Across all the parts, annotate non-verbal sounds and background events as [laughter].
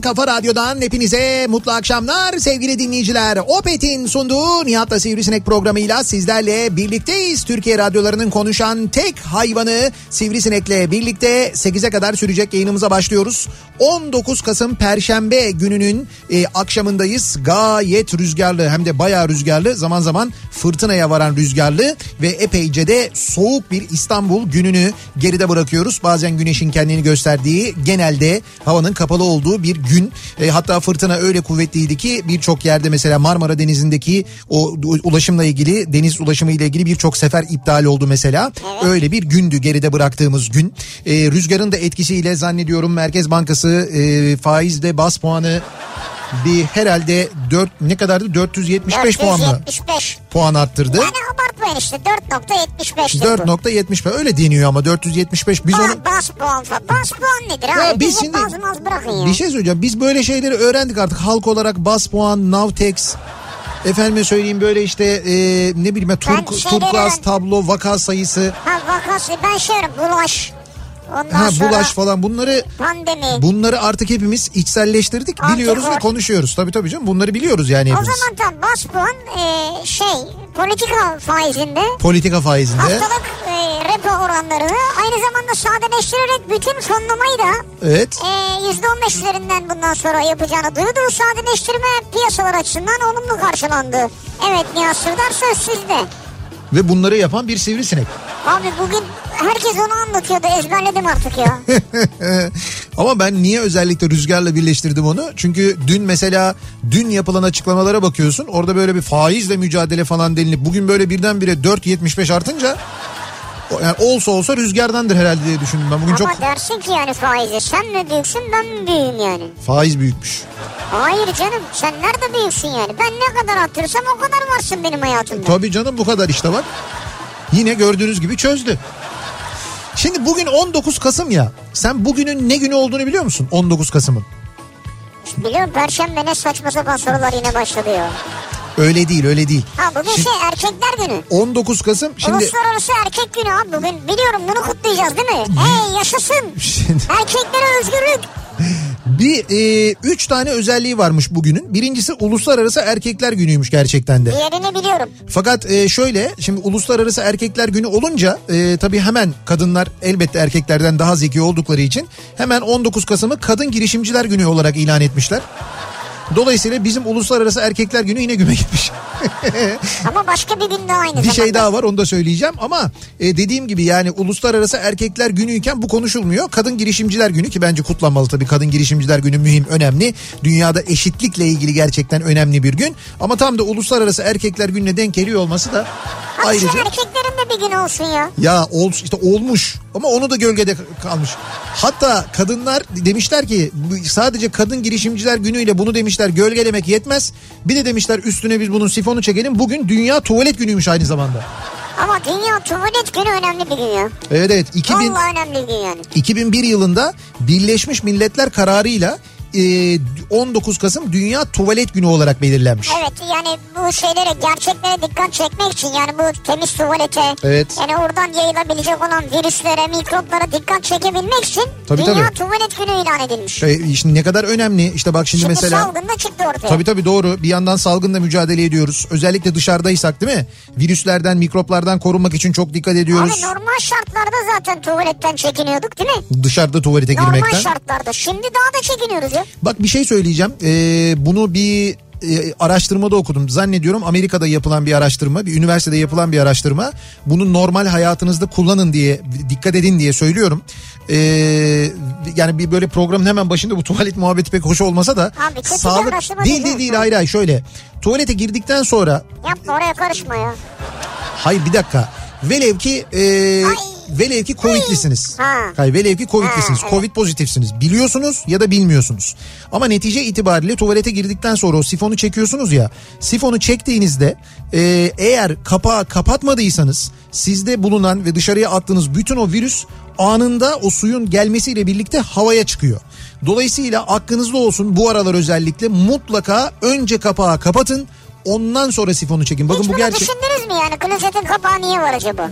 kafa radyodan hepinize mutlu akşamlar sevgili dinleyiciler. Opet'in sunduğu Nihat'la Sivrisinek programıyla sizlerle birlikteyiz. Türkiye radyolarının konuşan tek hayvanı Sivrisinek'le birlikte 8'e kadar sürecek yayınımıza başlıyoruz. 19 Kasım Perşembe gününün e, akşamındayız. Gayet rüzgarlı hem de bayağı rüzgarlı zaman zaman fırtınaya varan rüzgarlı ve epeyce de soğuk bir İstanbul gününü geride bırakıyoruz. Bazen güneşin kendini gösterdiği genelde havanın kapalı olduğu bir gün. E, hatta fırtına öyle kuvvetliydi ki birçok yerde mesela Marmara Denizi'ndeki o ulaşımla ilgili deniz ulaşımı ile ilgili birçok sefer iptal oldu mesela. Öyle bir gündü geride bıraktığımız gün. E, rüzgarın da etkisiyle zannediyorum Merkez Bankası e, faizde bas puanı bir herhalde 4 ne kadardı 475 puan mı 475. puan arttırdı. Yani abartmayın işte 4.75. 4. 4.75 öyle deniyor ama 475 biz onu Ba- bas puan. Bas puan nedir abi? Ya biz şimdi- baz bırakın ya. Bir şey söyleyeceğim. Biz böyle şeyleri öğrendik artık halk olarak bas puan, navtex, efendime söyleyeyim böyle işte e, ne bileyim ya, turk, turkuaz tablo, vaka sayısı, Ha vakası ben şey bulaş. Ondan ha bulaş falan bunları pandemi. bunları artık hepimiz içselleştirdik, Artık biliyoruz ve konuşuyoruz. Tabii tabii canım bunları biliyoruz yani o hepimiz. zaman tam bas puan e, şey politika faizinde Politika faizinde. haftalık e, repo oranlarını aynı zamanda sadeleştirerek bütün fonlamayı da Evet. e, %15 üzerinden bundan sonra yapacağını duyurdu. Bu sadeleştirme piyasalar açısından olumlu karşılandı. Evet Nihat Sırdar söz sizde. Ve bunları yapan bir sivrisinek. Abi bugün herkes onu anlatıyordu ezberledim artık ya. [laughs] Ama ben niye özellikle rüzgarla birleştirdim onu? Çünkü dün mesela dün yapılan açıklamalara bakıyorsun. Orada böyle bir faizle mücadele falan denilip bugün böyle birdenbire 4.75 artınca yani olsa olsa rüzgardandır herhalde diye düşündüm ben. Bugün Ama çok dersin ki yani faizi sen mi büyüksün ben mi büyüğüm yani? faiz büyükmüş. Hayır canım sen nerede büyüksün yani? Ben ne kadar arttırırsam o kadar varsın benim hayatımda. Tabii canım bu kadar işte bak. Yine gördüğünüz gibi çözdü. Şimdi bugün 19 Kasım ya. Sen bugünün ne günü olduğunu biliyor musun? 19 Kasım'ın. Biliyorum perşembe ne saçma sapan sorular yine başladı ya. Öyle değil öyle değil. Ha bugün Şimdi- şey erkekler günü. 19 Kasım şimdi Uluslararası erkek günü abi bugün. Biliyorum bunu kutlayacağız değil mi? Hey yaşasın. Şimdi- Erkeklere özgürlük. [laughs] Bir e, üç tane özelliği varmış bugünün. Birincisi Uluslararası Erkekler Günü'ymüş gerçekten de. Diğerini biliyorum. Fakat e, şöyle şimdi Uluslararası Erkekler Günü olunca e, tabii hemen kadınlar elbette erkeklerden daha zeki oldukları için hemen 19 Kasım'ı Kadın Girişimciler Günü olarak ilan etmişler. Dolayısıyla bizim Uluslararası Erkekler Günü yine güme gitmiş. [laughs] Ama başka bir gün daha aynı Bir zamanda. şey daha var onu da söyleyeceğim ama e, dediğim gibi yani Uluslararası Erkekler Günüyken bu konuşulmuyor. Kadın Girişimciler Günü ki bence kutlanmalı tabii Kadın Girişimciler Günü mühim önemli. Dünyada eşitlikle ilgili gerçekten önemli bir gün. Ama tam da Uluslararası Erkekler Günü'ne denk geliyor olması da Hadi Ayrıca şu erkeklerin de bir gün olsun ya. ya ol, işte olmuş ama onu da gölgede kalmış. Hatta kadınlar demişler ki sadece kadın girişimciler günüyle bunu demişler gölgelemek yetmez. Bir de demişler üstüne biz bunun sifonu çekelim. Bugün dünya tuvalet günüymüş aynı zamanda. Ama dünya tuvalet günü önemli bir gün ya. Evet evet 2000, Vallahi önemli bir gün yani. 2001 yılında Birleşmiş Milletler kararıyla e, 19 Kasım Dünya Tuvalet Günü olarak belirlenmiş. Evet yani bu şeylere gerçeklere dikkat çekmek için yani bu temiz tuvalete Evet. yani oradan yayılabilecek olan virüslere mikroplara dikkat çekebilmek için Tabii, Dünya tabii. Tuvalet Günü ilan edilmiş. E, şimdi ne kadar önemli işte bak şimdi, Şimdi mesela salgın da çıktı ortaya. tabii tabii doğru bir yandan salgınla mücadele ediyoruz. Özellikle dışarıdaysak değil mi? Virüslerden mikroplardan korunmak için çok dikkat ediyoruz. Abi normal şartlarda zaten tuvaletten çekiniyorduk değil mi? Dışarıda tuvalete Normal girmekten. şartlarda. Şimdi daha da çekiniyoruz Bak bir şey söyleyeceğim. Ee, bunu bir e, araştırmada okudum. Zannediyorum Amerika'da yapılan bir araştırma, bir üniversitede yapılan bir araştırma. Bunu normal hayatınızda kullanın diye, dikkat edin diye söylüyorum. Ee, yani bir böyle programın hemen başında bu tuvalet muhabbeti pek hoş olmasa da Abi araştırma değil değil değil hayır hayır şöyle. Tuvalete girdikten sonra Yapma oraya karışma ya. hayır bir dakika. Velev ki e, velev ki Covid'lisiniz. Ha. Hayır velev ki Covid'lisiniz. Covid pozitifsiniz. Biliyorsunuz ya da bilmiyorsunuz. Ama netice itibariyle tuvalete girdikten sonra o sifonu çekiyorsunuz ya. Sifonu çektiğinizde e, eğer kapağı kapatmadıysanız sizde bulunan ve dışarıya attığınız bütün o virüs anında o suyun gelmesiyle birlikte havaya çıkıyor. Dolayısıyla aklınızda olsun bu aralar özellikle mutlaka önce kapağı kapatın. Ondan sonra sifonu çekin. Bakın hiç bu gerçek. düşündünüz mü yani? Klozetin kapağı niye var acaba?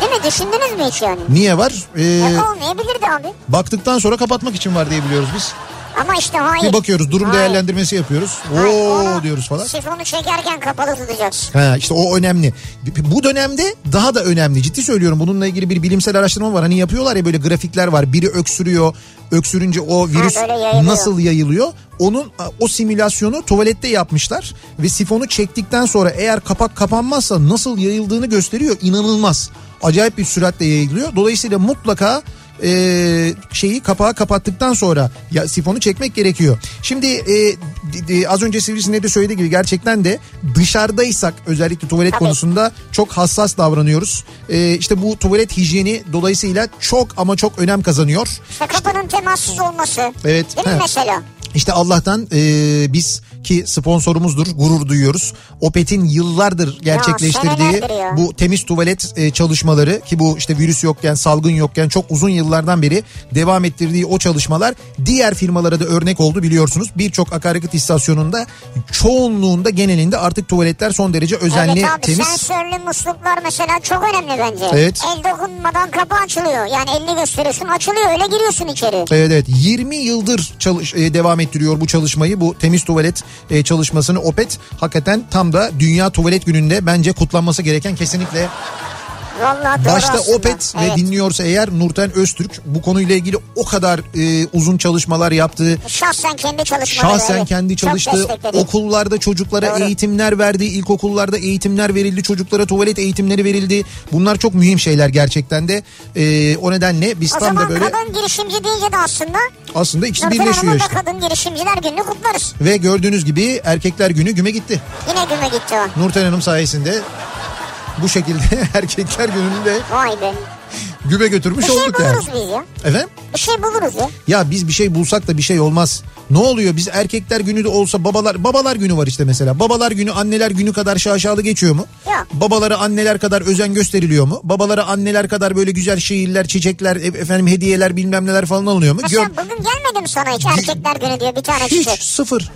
Değil mi? Düşündünüz mü hiç yani? Niye var? Ee, Ya olmayabilirdi abi. baktıktan sonra kapatmak için var diye biliyoruz biz. Ama işte hayır. Bir bakıyoruz durum Hayır. değerlendirmesi yapıyoruz. Oo diyoruz falan. Sifonu çekerken kapalı tutacaksın. Ha, işte o önemli. Bu dönemde daha da önemli. Ciddi söylüyorum. Bununla ilgili bir bilimsel araştırma var. Hani yapıyorlar ya böyle grafikler var. Biri öksürüyor. Öksürünce o virüs böyle yayılıyor. nasıl yayılıyor? Onun o simülasyonu tuvalette yapmışlar ve sifonu çektikten sonra eğer kapak kapanmazsa nasıl yayıldığını gösteriyor. İnanılmaz. Acayip bir süratle yayılıyor. Dolayısıyla mutlaka e, şeyi kapağı kapattıktan sonra ya sifonu çekmek gerekiyor. Şimdi e, d- az önce Sivrisinek de söylediği gibi gerçekten de dışarıdaysak özellikle tuvalet Tabii. konusunda çok hassas davranıyoruz. E, işte bu tuvalet hijyeni dolayısıyla çok ama çok önem kazanıyor. İşte kapının temassız olması. Evet. Değil mi He. mesela? İşte Allah'tan e, biz ki sponsorumuzdur gurur duyuyoruz. Opet'in yıllardır gerçekleştirdiği ya. bu temiz tuvalet e, çalışmaları ki bu işte virüs yokken salgın yokken çok uzun yıllardan beri devam ettirdiği o çalışmalar diğer firmalara da örnek oldu biliyorsunuz. Birçok akaryakıt istasyonunda çoğunluğunda genelinde artık tuvaletler son derece özenli evet abi temiz. sensörlü musluklar mesela çok önemli bence. Evet. El dokunmadan kapı açılıyor. Yani elini gösteriyorsun açılıyor öyle giriyorsun içeri. Evet evet 20 yıldır çalış, e, devam ettiriyor bu çalışmayı. Bu temiz tuvalet e, çalışmasını Opet hakikaten tam da Dünya Tuvalet Günü'nde bence kutlanması gereken kesinlikle Vallahi doğru Başta aslında. Opet Evet. ve dinliyorsa eğer Nurten Öztürk bu konuyla ilgili o kadar e, uzun çalışmalar yaptı. Şahsen kendi çalışmaları. Şahsen evet. kendi çalıştı. Okullarda çocuklara Doğru. eğitimler verdi. İlkokullarda eğitimler verildi. Çocuklara tuvalet eğitimleri verildi. Bunlar çok mühim şeyler gerçekten de. E, o nedenle biz O tam zaman da böyle kadın girişimci deyince de aslında aslında ikisi Nurten birleşiyor işte. kadın girişimciler gününü kutlarız. Ve gördüğünüz gibi erkekler günü güme gitti. Yine güme gitti o. Nurten Hanım sayesinde bu şekilde [laughs] erkekler gününü de Vay be. Bir götürmüş şey olduk yani. buluruz biz ya. Efendim? Bir şey buluruz ya. Ya biz bir şey bulsak da bir şey olmaz. Ne oluyor biz erkekler günü de olsa babalar babalar günü var işte mesela. Babalar günü anneler günü kadar şaşalı geçiyor mu? Yok. Babalara anneler kadar özen gösteriliyor mu? Babalara anneler kadar böyle güzel şiirler, çiçekler, e- efendim hediyeler bilmem neler falan alınıyor mu? Mesela Gör- bugün gelmedi mi sana hiç erkekler günü diye bir tane Hiç çiçek? sıfır.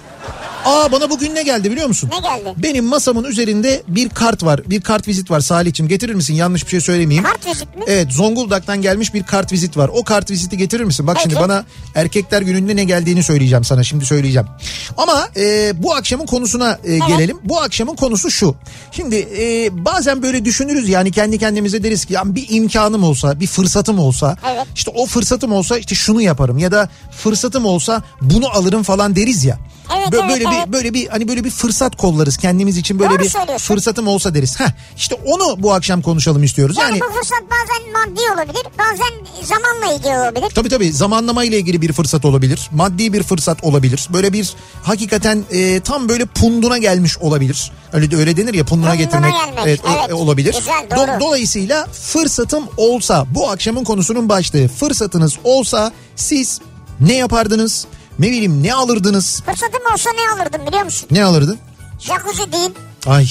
Aa bana bugün ne geldi biliyor musun? Ne geldi? Benim masamın üzerinde bir kart var. Bir kart vizit var Salih'cim getirir misin? Yanlış bir şey söylemeyeyim. Kart vizit mi? Evet Zonguldak'tan gelmiş bir kart vizit var. O kart viziti getirir misin? Bak şimdi Peki. bana erkekler gününde ne geldiğini söyleyeceğim sana şimdi söyleyeceğim. Ama e, bu akşamın konusuna e, gelelim. Bu akşamın konusu şu. Şimdi e, bazen böyle düşünürüz yani kendi kendimize deriz ki ya bir imkanım olsa bir fırsatım olsa Evet. işte o fırsatım olsa işte şunu yaparım ya da fırsatım olsa bunu alırım falan deriz ya. Evet, Bö- evet, böyle evet. bir böyle bir hani böyle bir fırsat kollarız kendimiz için böyle Doğru bir fırsatım olsa deriz. Heh, işte onu bu akşam konuşalım istiyoruz. Yani, Yani bu fırsat bazen maddi olabilir, bazen zamanla ilgili olabilir. Tabii tabii zamanlama ile ilgili bir fırsat olabilir. Maddi bir fırsat olabilir. Böyle bir hakikaten e, tam böyle punduna gelmiş olabilir. Öyle de öyle denir ya punduna, Punduna getirmek. gelmek, o- evet. olabilir. Güzel, doğru. dolayısıyla fırsatım olsa bu akşamın konusunun başlığı fırsatınız olsa siz ne yapardınız? Ne bileyim ne alırdınız? Fırsatım olsa ne alırdım biliyor musun? Ne alırdın? Jacuzzi değil. Ay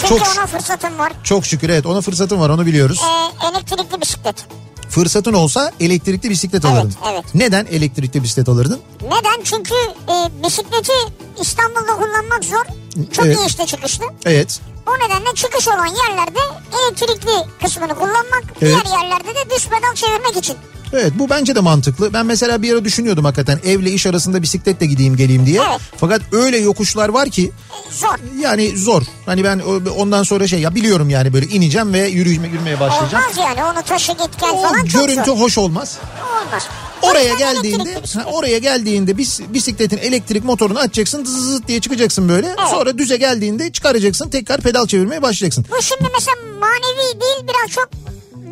Çünkü Çok- ona fırsatım var. çok şükür evet ona fırsatım var onu biliyoruz. Ee, elektrikli bisiklet. Fırsatın olsa elektrikli bisiklet Evet, alırdın. evet. Neden elektrikli bisiklet alırdın? Neden? Çünkü e, bisikleti İstanbul'da kullanmak zor. Çok Evet. inişli çıkışlı. Evet. O nedenle çıkış olan yerlerde elektrikli kısmını kullanmak, Evet. diğer yerlerde de düz pedal çevirmek için. Evet bu bence de mantıklı. Ben mesela bir ara düşünüyordum hakikaten evle iş arasında bisikletle gideyim geleyim diye. Evet. Fakat öyle yokuşlar var ki zor. yani zor. Hani ben ondan sonra şey ya biliyorum yani böyle ineceğim ve yürüyüşme yürümeye başlayacağım. Olmaz yani onu taşı git gel O falan çok görüntü zor. hoş olmaz. Olmaz. Oraya geldiğinde ha, oraya geldiğinde bis, bisikletin elektrik motorunu açacaksın zızızız diye çıkacaksın böyle. Sonra düze geldiğinde çıkaracaksın tekrar pedal çevirmeye başlayacaksın. Bu şimdi mesela manevi değil biraz çok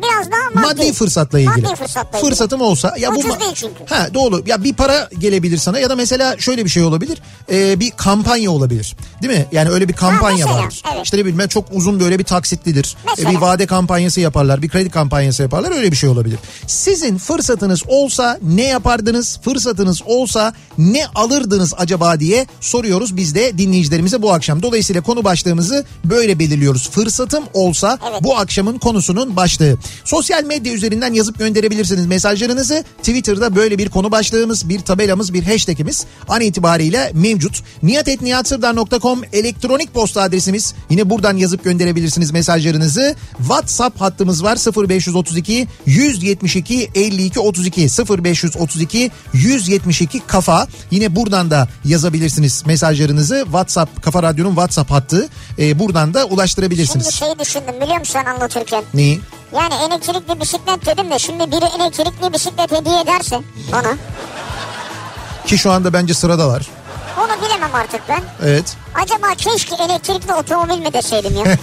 biraz daha maddi. Maddi fırsatla ilgili. Maddi fırsatla ilgili. Fırsatım olsa ya bu Ucuz ma- değil çünkü. Ha doğru. Ya bir para gelebilir sana ya da mesela şöyle bir şey olabilir. Ee, bir kampanya olabilir. Değil mi? Yani öyle bir kampanya mesela, vardır. evet. İşte ne bileyim çok uzun böyle bir taksitlidir. Mesela. Ee, bir vade kampanyası yaparlar, bir kredi kampanyası yaparlar. Öyle bir şey olabilir. Sizin fırsatınız olsa ne yapardınız? Fırsatınız olsa ne alırdınız acaba diye soruyoruz biz de dinleyicilerimize bu akşam. Dolayısıyla konu başlığımızı böyle belirliyoruz. Fırsatım olsa Evet. bu akşamın konusunun başlığı. Sosyal medya üzerinden yazıp gönderebilirsiniz mesajlarınızı. Twitter'da böyle bir konu başlığımız, bir tabelamız, bir hashtagimiz an itibariyle mevcut. niyatetniyatsırdar.com elektronik posta adresimiz. Yine buradan yazıp gönderebilirsiniz mesajlarınızı. WhatsApp hattımız var 0532 172 52 32 0532 172 kafa. Yine buradan da yazabilirsiniz mesajlarınızı. WhatsApp Kafa Radyo'nun WhatsApp hattı. Ee, buradan da Şimdi ulaştırabilirsiniz. şeyi düşündüm biliyor musun anlatırken? Neyi? Yani elektrikli bisiklet dedim de şimdi biri elektrikli bisiklet hediye ederse bana Ki şu anda bence sıradalar. onu bilemem artık ben. Evet. Acaba keşke elektrikli otomobil mi deseydim ya? [laughs]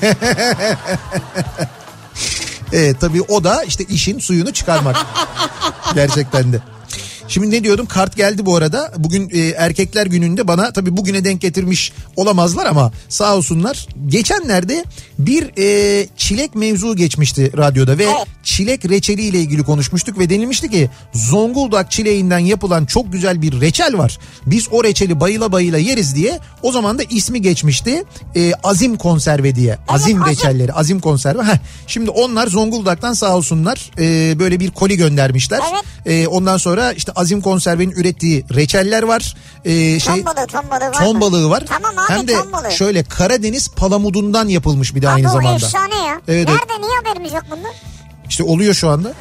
Evet tabii o da işte işin suyunu çıkarmak. [laughs] Gerçekten de. Şimdi ne diyordum kart geldi bu arada. Bugün e, erkekler gününde bana tabii bugüne denk getirmiş olamazlar ama sağ olsunlar. Geçenlerde bir e, çilek mevzu geçmişti radyoda ve Evet. çilek reçeli ile ilgili konuşmuştuk ve denilmişti ki Zonguldak çileğinden yapılan çok güzel bir reçel var. Biz o reçeli bayıla bayıla yeriz diye o zaman da ismi geçmişti. E, Azim konserve diye. Azim Azim. reçelleri, Azim konserve. Heh, şimdi onlar Zonguldak'tan sağ olsunlar e, böyle bir koli göndermişler. Evet. E, ondan sonra işte Azim konservenin ürettiği reçeller var. E, şey ton balığı ton balığı var ton mı? balığı var. Tamam abi Hem de ton balığı. şöyle Karadeniz palamudundan yapılmış bir de Abi aynı zamanda. efsane ya. Evet, evet. Nerede niye haberimiz yok bundan? İşte oluyor şu anda.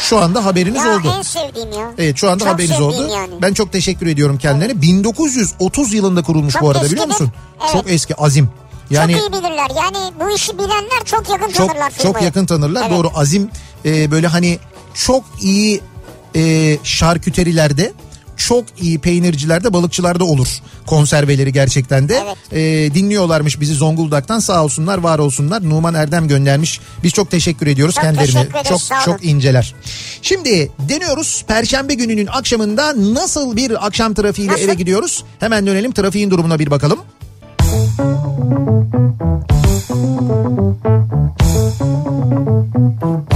Şu anda haberiniz Ya oldu. en sevdiğim ya. Evet şu anda Çok haberiniz oldu. Yani. Ben çok teşekkür ediyorum kendilerine. 1930 yılında kurulmuş Çok bu arada biliyor musun? Evet. Çok eski Azim. Yani çok iyi bilirler. Yani bu işi bilenler çok yakın çok tanırlar çok firmayı. yakın tanırlar. Evet. Doğru Azim e, böyle hani çok iyi e, şarküterilerde çok iyi peynircilerde balıkçılarda olur konserveleri gerçekten de. Evet. E, dinliyorlarmış bizi Zonguldak'tan sağ olsunlar var olsunlar. Numan Erdem göndermiş. Biz çok teşekkür ediyoruz Çok kendilerine. teşekkür ederiz, Çok çok inceler. Şimdi deniyoruz Perşembe gününün akşamında nasıl bir akşam trafiğiyle Nasıl? eve gidiyoruz? Hemen dönelim trafiğin durumuna bir bakalım. Kafa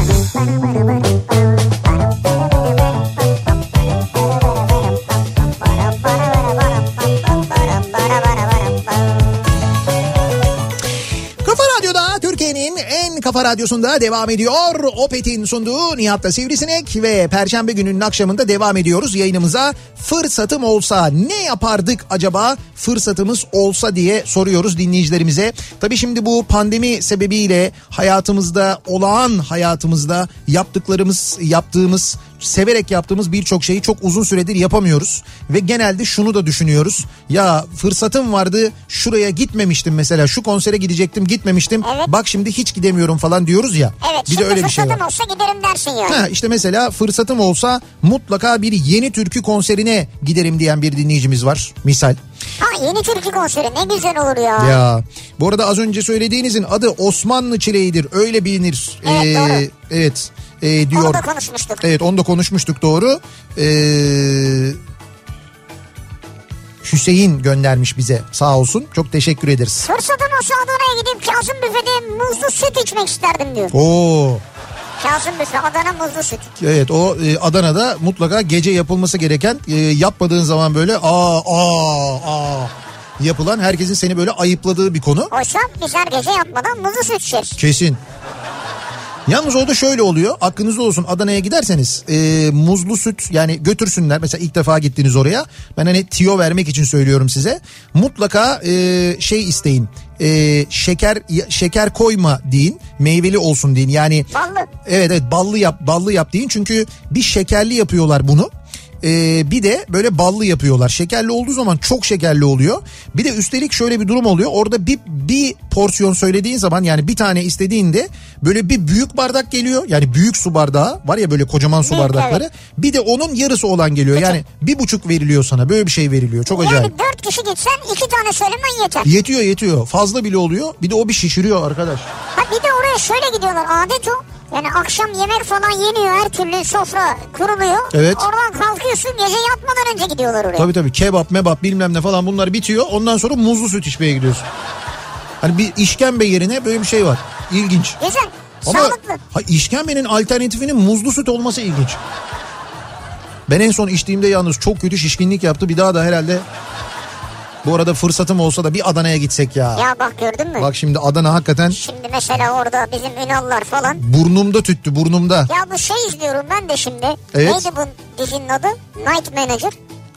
kafa radyosunda devam ediyor. Opet'in sunduğu Nihat'ta Sivrisinek ve Perşembe gününün akşamında devam ediyoruz yayınımıza. Fırsatım olsa ne yapardık acaba fırsatımız olsa diye soruyoruz dinleyicilerimize. Tabii şimdi bu pandemi sebebiyle hayatımızda olağan hayatımızda yaptıklarımız yaptığımız severek yaptığımız birçok şeyi çok uzun süredir yapamıyoruz. Ve genelde şunu da düşünüyoruz. Ya fırsatım vardı şuraya gitmemiştim mesela şu konsere gidecektim gitmemiştim. Evet. Bak şimdi hiç gidemiyorum falan diyoruz ya. Evet bir de öyle bir şey var. olsa giderim dersin yani. Ha, işte mesela fırsatım olsa mutlaka bir yeni türkü konserine giderim diyen bir dinleyicimiz var. Misal. Ha yeni türkü konseri ne güzel olur ya. Ya bu arada az önce söylediğinizin adı Osmanlı çileğidir. Öyle bilinir. Evet, doğru. Evet. E, diyor. Onu da konuşmuştuk. Evet onu da konuşmuştuk doğru. Ee, Hüseyin göndermiş bize sağ olsun. Çok teşekkür ederiz. Fırsatım olsa Adana'ya gidip Kazım Büfe'de muzlu süt içmek isterdim diyor. Oo. Kazım Büfe Adana muzlu süt. Evet o e, Adana'da mutlaka gece yapılması gereken e, yapmadığın zaman böyle aa aa aa yapılan herkesin seni böyle ayıpladığı bir konu. Oysa biz her gece yatmadan muzlu süt içeriz. Kesin. Yalnız o da şöyle oluyor. Aklınızda olsun Adana'ya giderseniz e, muzlu süt yani götürsünler. Mesela ilk defa gittiniz oraya. Ben hani tiyo vermek için söylüyorum size. Mutlaka e, şey isteyin. E, şeker şeker koyma deyin. Meyveli olsun deyin. Yani Ballı. Evet evet ballı yap ballı yap deyin. Çünkü bir şekerli yapıyorlar bunu. Ee, bir de böyle ballı yapıyorlar. Şekerli olduğu zaman çok şekerli oluyor. Bir de üstelik şöyle bir durum oluyor. Orada bir, bir porsiyon söylediğin zaman yani bir tane istediğinde böyle bir büyük bardak geliyor. Yani büyük su bardağı var ya böyle kocaman su Büyük, bardakları. evet. Bir de onun yarısı olan geliyor. Yani bir buçuk veriliyor sana. Böyle bir şey veriliyor. Çok acayip. Yani dört kişi gitsen iki tane söylemen yeter. Yetiyor yetiyor. Fazla bile oluyor. Bir de o bir şişiriyor arkadaş. Ha bir de oraya şöyle gidiyorlar adet o. Yani akşam yemek falan yeniyor her türlü sofra kuruluyor. Evet. Oradan kalkıyorsun gece yatmadan önce gidiyorlar oraya. Tabii tabii kebap mebap bilmem ne falan bunlar bitiyor. Ondan sonra muzlu süt içmeye gidiyorsun. Hani bir işkembe yerine böyle bir şey var. İlginç. Güzel. Ama Sağlıklı. ha, işkembenin alternatifinin muzlu süt olması ilginç. Ben en son içtiğimde yalnız çok kötü şişkinlik yaptı. Bir daha da herhalde bu arada fırsatım olsa da bir Adana'ya gitsek ya. Ya bak gördün mü? Bak şimdi Adana hakikaten Şimdi mesela orada bizim Ünallar falan. burnumda tüttü burnumda. Ya bu şey izliyorum ben de şimdi. Evet. Neydi bu dizinin adı? Night Manager.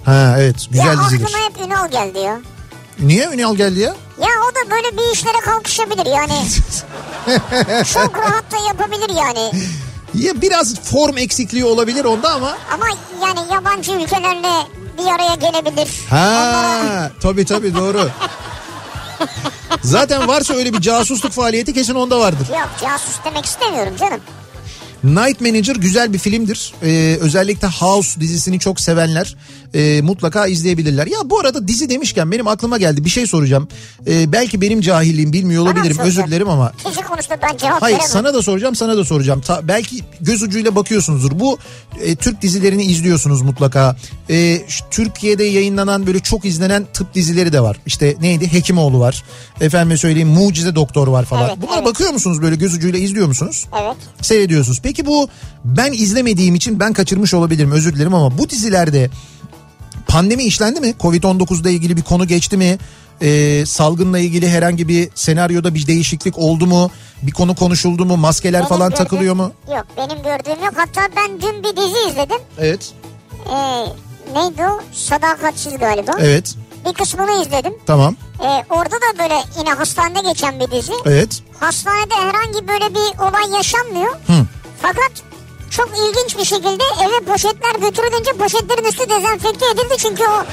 Ha evet güzel ya dizidir. aklıma hep Ünal geldi ya. Niye Ünal geldi ya? Ya o da böyle bir işlere kalkışabilir yani. [laughs] Çok rahat da yapabilir yani. Ya biraz form eksikliği olabilir onda ama. Ama yani yabancı ülkelerle bir araya gelebilir. Ha tabii tabii doğru. [laughs] Zaten varsa öyle bir casusluk faaliyeti kesin onda vardır. Yok casus demek istemiyorum canım. Night Manager güzel bir filmdir. Ee, özellikle House dizisini çok sevenler e, mutlaka izleyebilirler. Ya bu arada dizi demişken benim aklıma geldi bir şey soracağım. Ee, belki benim cahilliğim bilmiyor Bana olabilirim özür dilerim ama. Kişi konusunda ben cevap Hayır veremem. sana da soracağım sana da soracağım. Ta, belki göz ucuyla bakıyorsunuzdur. Bu e, Türk dizilerini izliyorsunuz mutlaka. E, Türkiye'de yayınlanan böyle çok izlenen tıp dizileri de var. İşte neydi Hekimoğlu var. Efendime söyleyeyim Mucize Doktor var falan. Evet, Bunlara evet. bakıyor musunuz böyle göz ucuyla izliyor musunuz? Evet. seyrediyorsunuz. Peki bu ben izlemediğim için ben kaçırmış olabilirim özür dilerim ama bu dizilerde pandemi işlendi mi? Covid-19'da ilgili bir konu geçti mi? Ee, salgınla ilgili herhangi bir senaryoda bir değişiklik oldu mu? Bir konu konuşuldu mu? Maskeler Benim falan gördüğüm- takılıyor mu? Yok benim gördüğüm yok. Hatta ben dün bir dizi izledim. Evet. Ee, neydi o? Sadakatsiz galiba. Evet. Bir kısmını izledim. Tamam. Ee, orada da böyle yine hastanede geçen bir dizi. Evet. Hastanede herhangi böyle bir olay yaşanmıyor. Hı. Fakat çok ilginç bir şekilde eve poşetler götürülünce poşetlerin üstü dezenfekte edildi. Çünkü o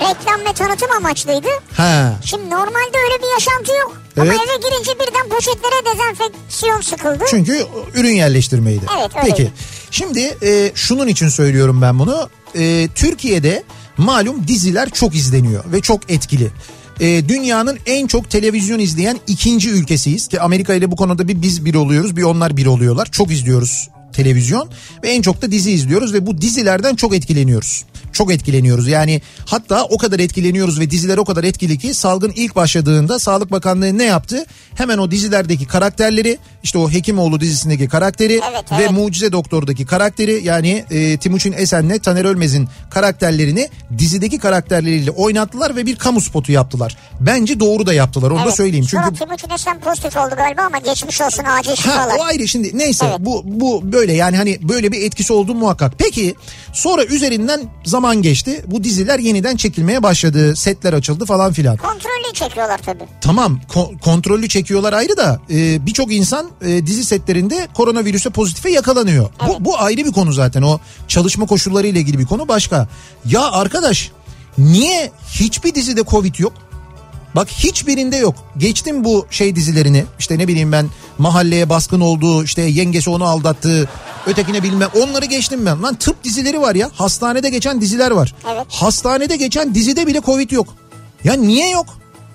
reklam ve tanıtım amaçlıydı. Ha. Şimdi normalde öyle bir yaşantı yok. Ama Evet. eve girince birden poşetlere dezenfeksiyon sıkıldı. Çünkü ürün yerleştirmeydi. Evet, öyleydi. Peki. Şimdi e, şunun için söylüyorum ben bunu. E, Türkiye'de malum diziler çok izleniyor ve çok etkili. E, dünyanın en çok televizyon izleyen ikinci ülkesiyiz ki Amerika ile bu konuda bir biz bir oluyoruz bir onlar bir oluyorlar. Çok izliyoruz televizyon ve en çok da dizi izliyoruz ve bu dizilerden çok etkileniyoruz. Çok etkileniyoruz yani hatta o kadar etkileniyoruz ve diziler o kadar etkili ki salgın ilk başladığında Sağlık Bakanlığı ne yaptı? Hemen o dizilerdeki karakterleri işte o Hekimoğlu dizisindeki karakteri Evet, ve evet. Mucize Doktor'daki karakteri yani e, Timuçin Esen'le Taner Ölmez'in karakterlerini dizideki karakterleriyle oynattılar ve bir kamu spotu yaptılar. Bence doğru da yaptılar onu da Evet. söyleyeyim. Çünkü Sonra Timuçin Esen pozitif oldu galiba ama geçmiş olsun acil şifalar. o ayrı şimdi neyse Evet. bu bu böyle yani hani böyle bir etkisi olduğu muhakkak. Peki sonra üzerinden zaman geçti. Bu diziler yeniden çekilmeye başladı. Setler açıldı falan filan. Kontrollü çekiyorlar tabii. Tamam ko- kontrollü çekiyorlar ayrı da e, birçok insan e, dizi setlerinde koronavirüse pozitife yakalanıyor. Bu, bu ayrı bir konu zaten o çalışma koşulları ile ilgili bir konu başka. Ya arkadaş niye hiçbir dizide covid yok? Bak hiçbirinde yok. Geçtim bu şey dizilerini. İşte ne bileyim ben mahalleye baskın olduğu, işte yengesi onu aldattığı, ötekine bilmem. Onları geçtim ben. Lan tıp dizileri var ya. Hastanede geçen diziler var. Evet. Hastanede geçen dizide bile covid yok. Ya niye yok?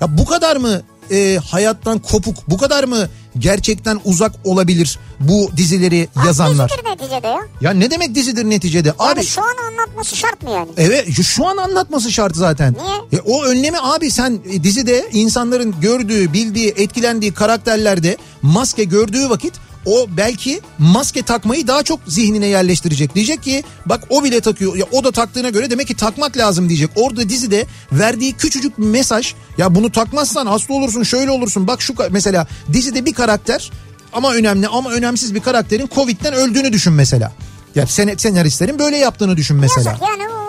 Ya bu kadar mı e, hayattan kopuk, bu kadar mı gerçekten uzak olabilir bu dizileri yazanlar? Dizidir neticede ya. Ya ne demek dizidir neticede? Yani Abi şu an anlatması şart mı yani? Evet şu- şu an anlatması şart zaten. Niye? E, o önlemi abi sen e, dizide insanların gördüğü, bildiği, etkilendiği karakterlerde maske gördüğü vakit o belki maske takmayı daha çok zihnine yerleştirecek. Diyecek ki bak o bile takıyor ya o da taktığına göre demek ki takmak lazım diyecek. Orada dizide verdiği küçücük bir mesaj ya bunu takmazsan hasta olursun şöyle olursun bak şu mesela dizide bir karakter ama önemli ama önemsiz bir karakterin Covid'den öldüğünü düşün mesela. Ya sen, senaristlerin böyle yaptığını düşün mesela. Yazık yani o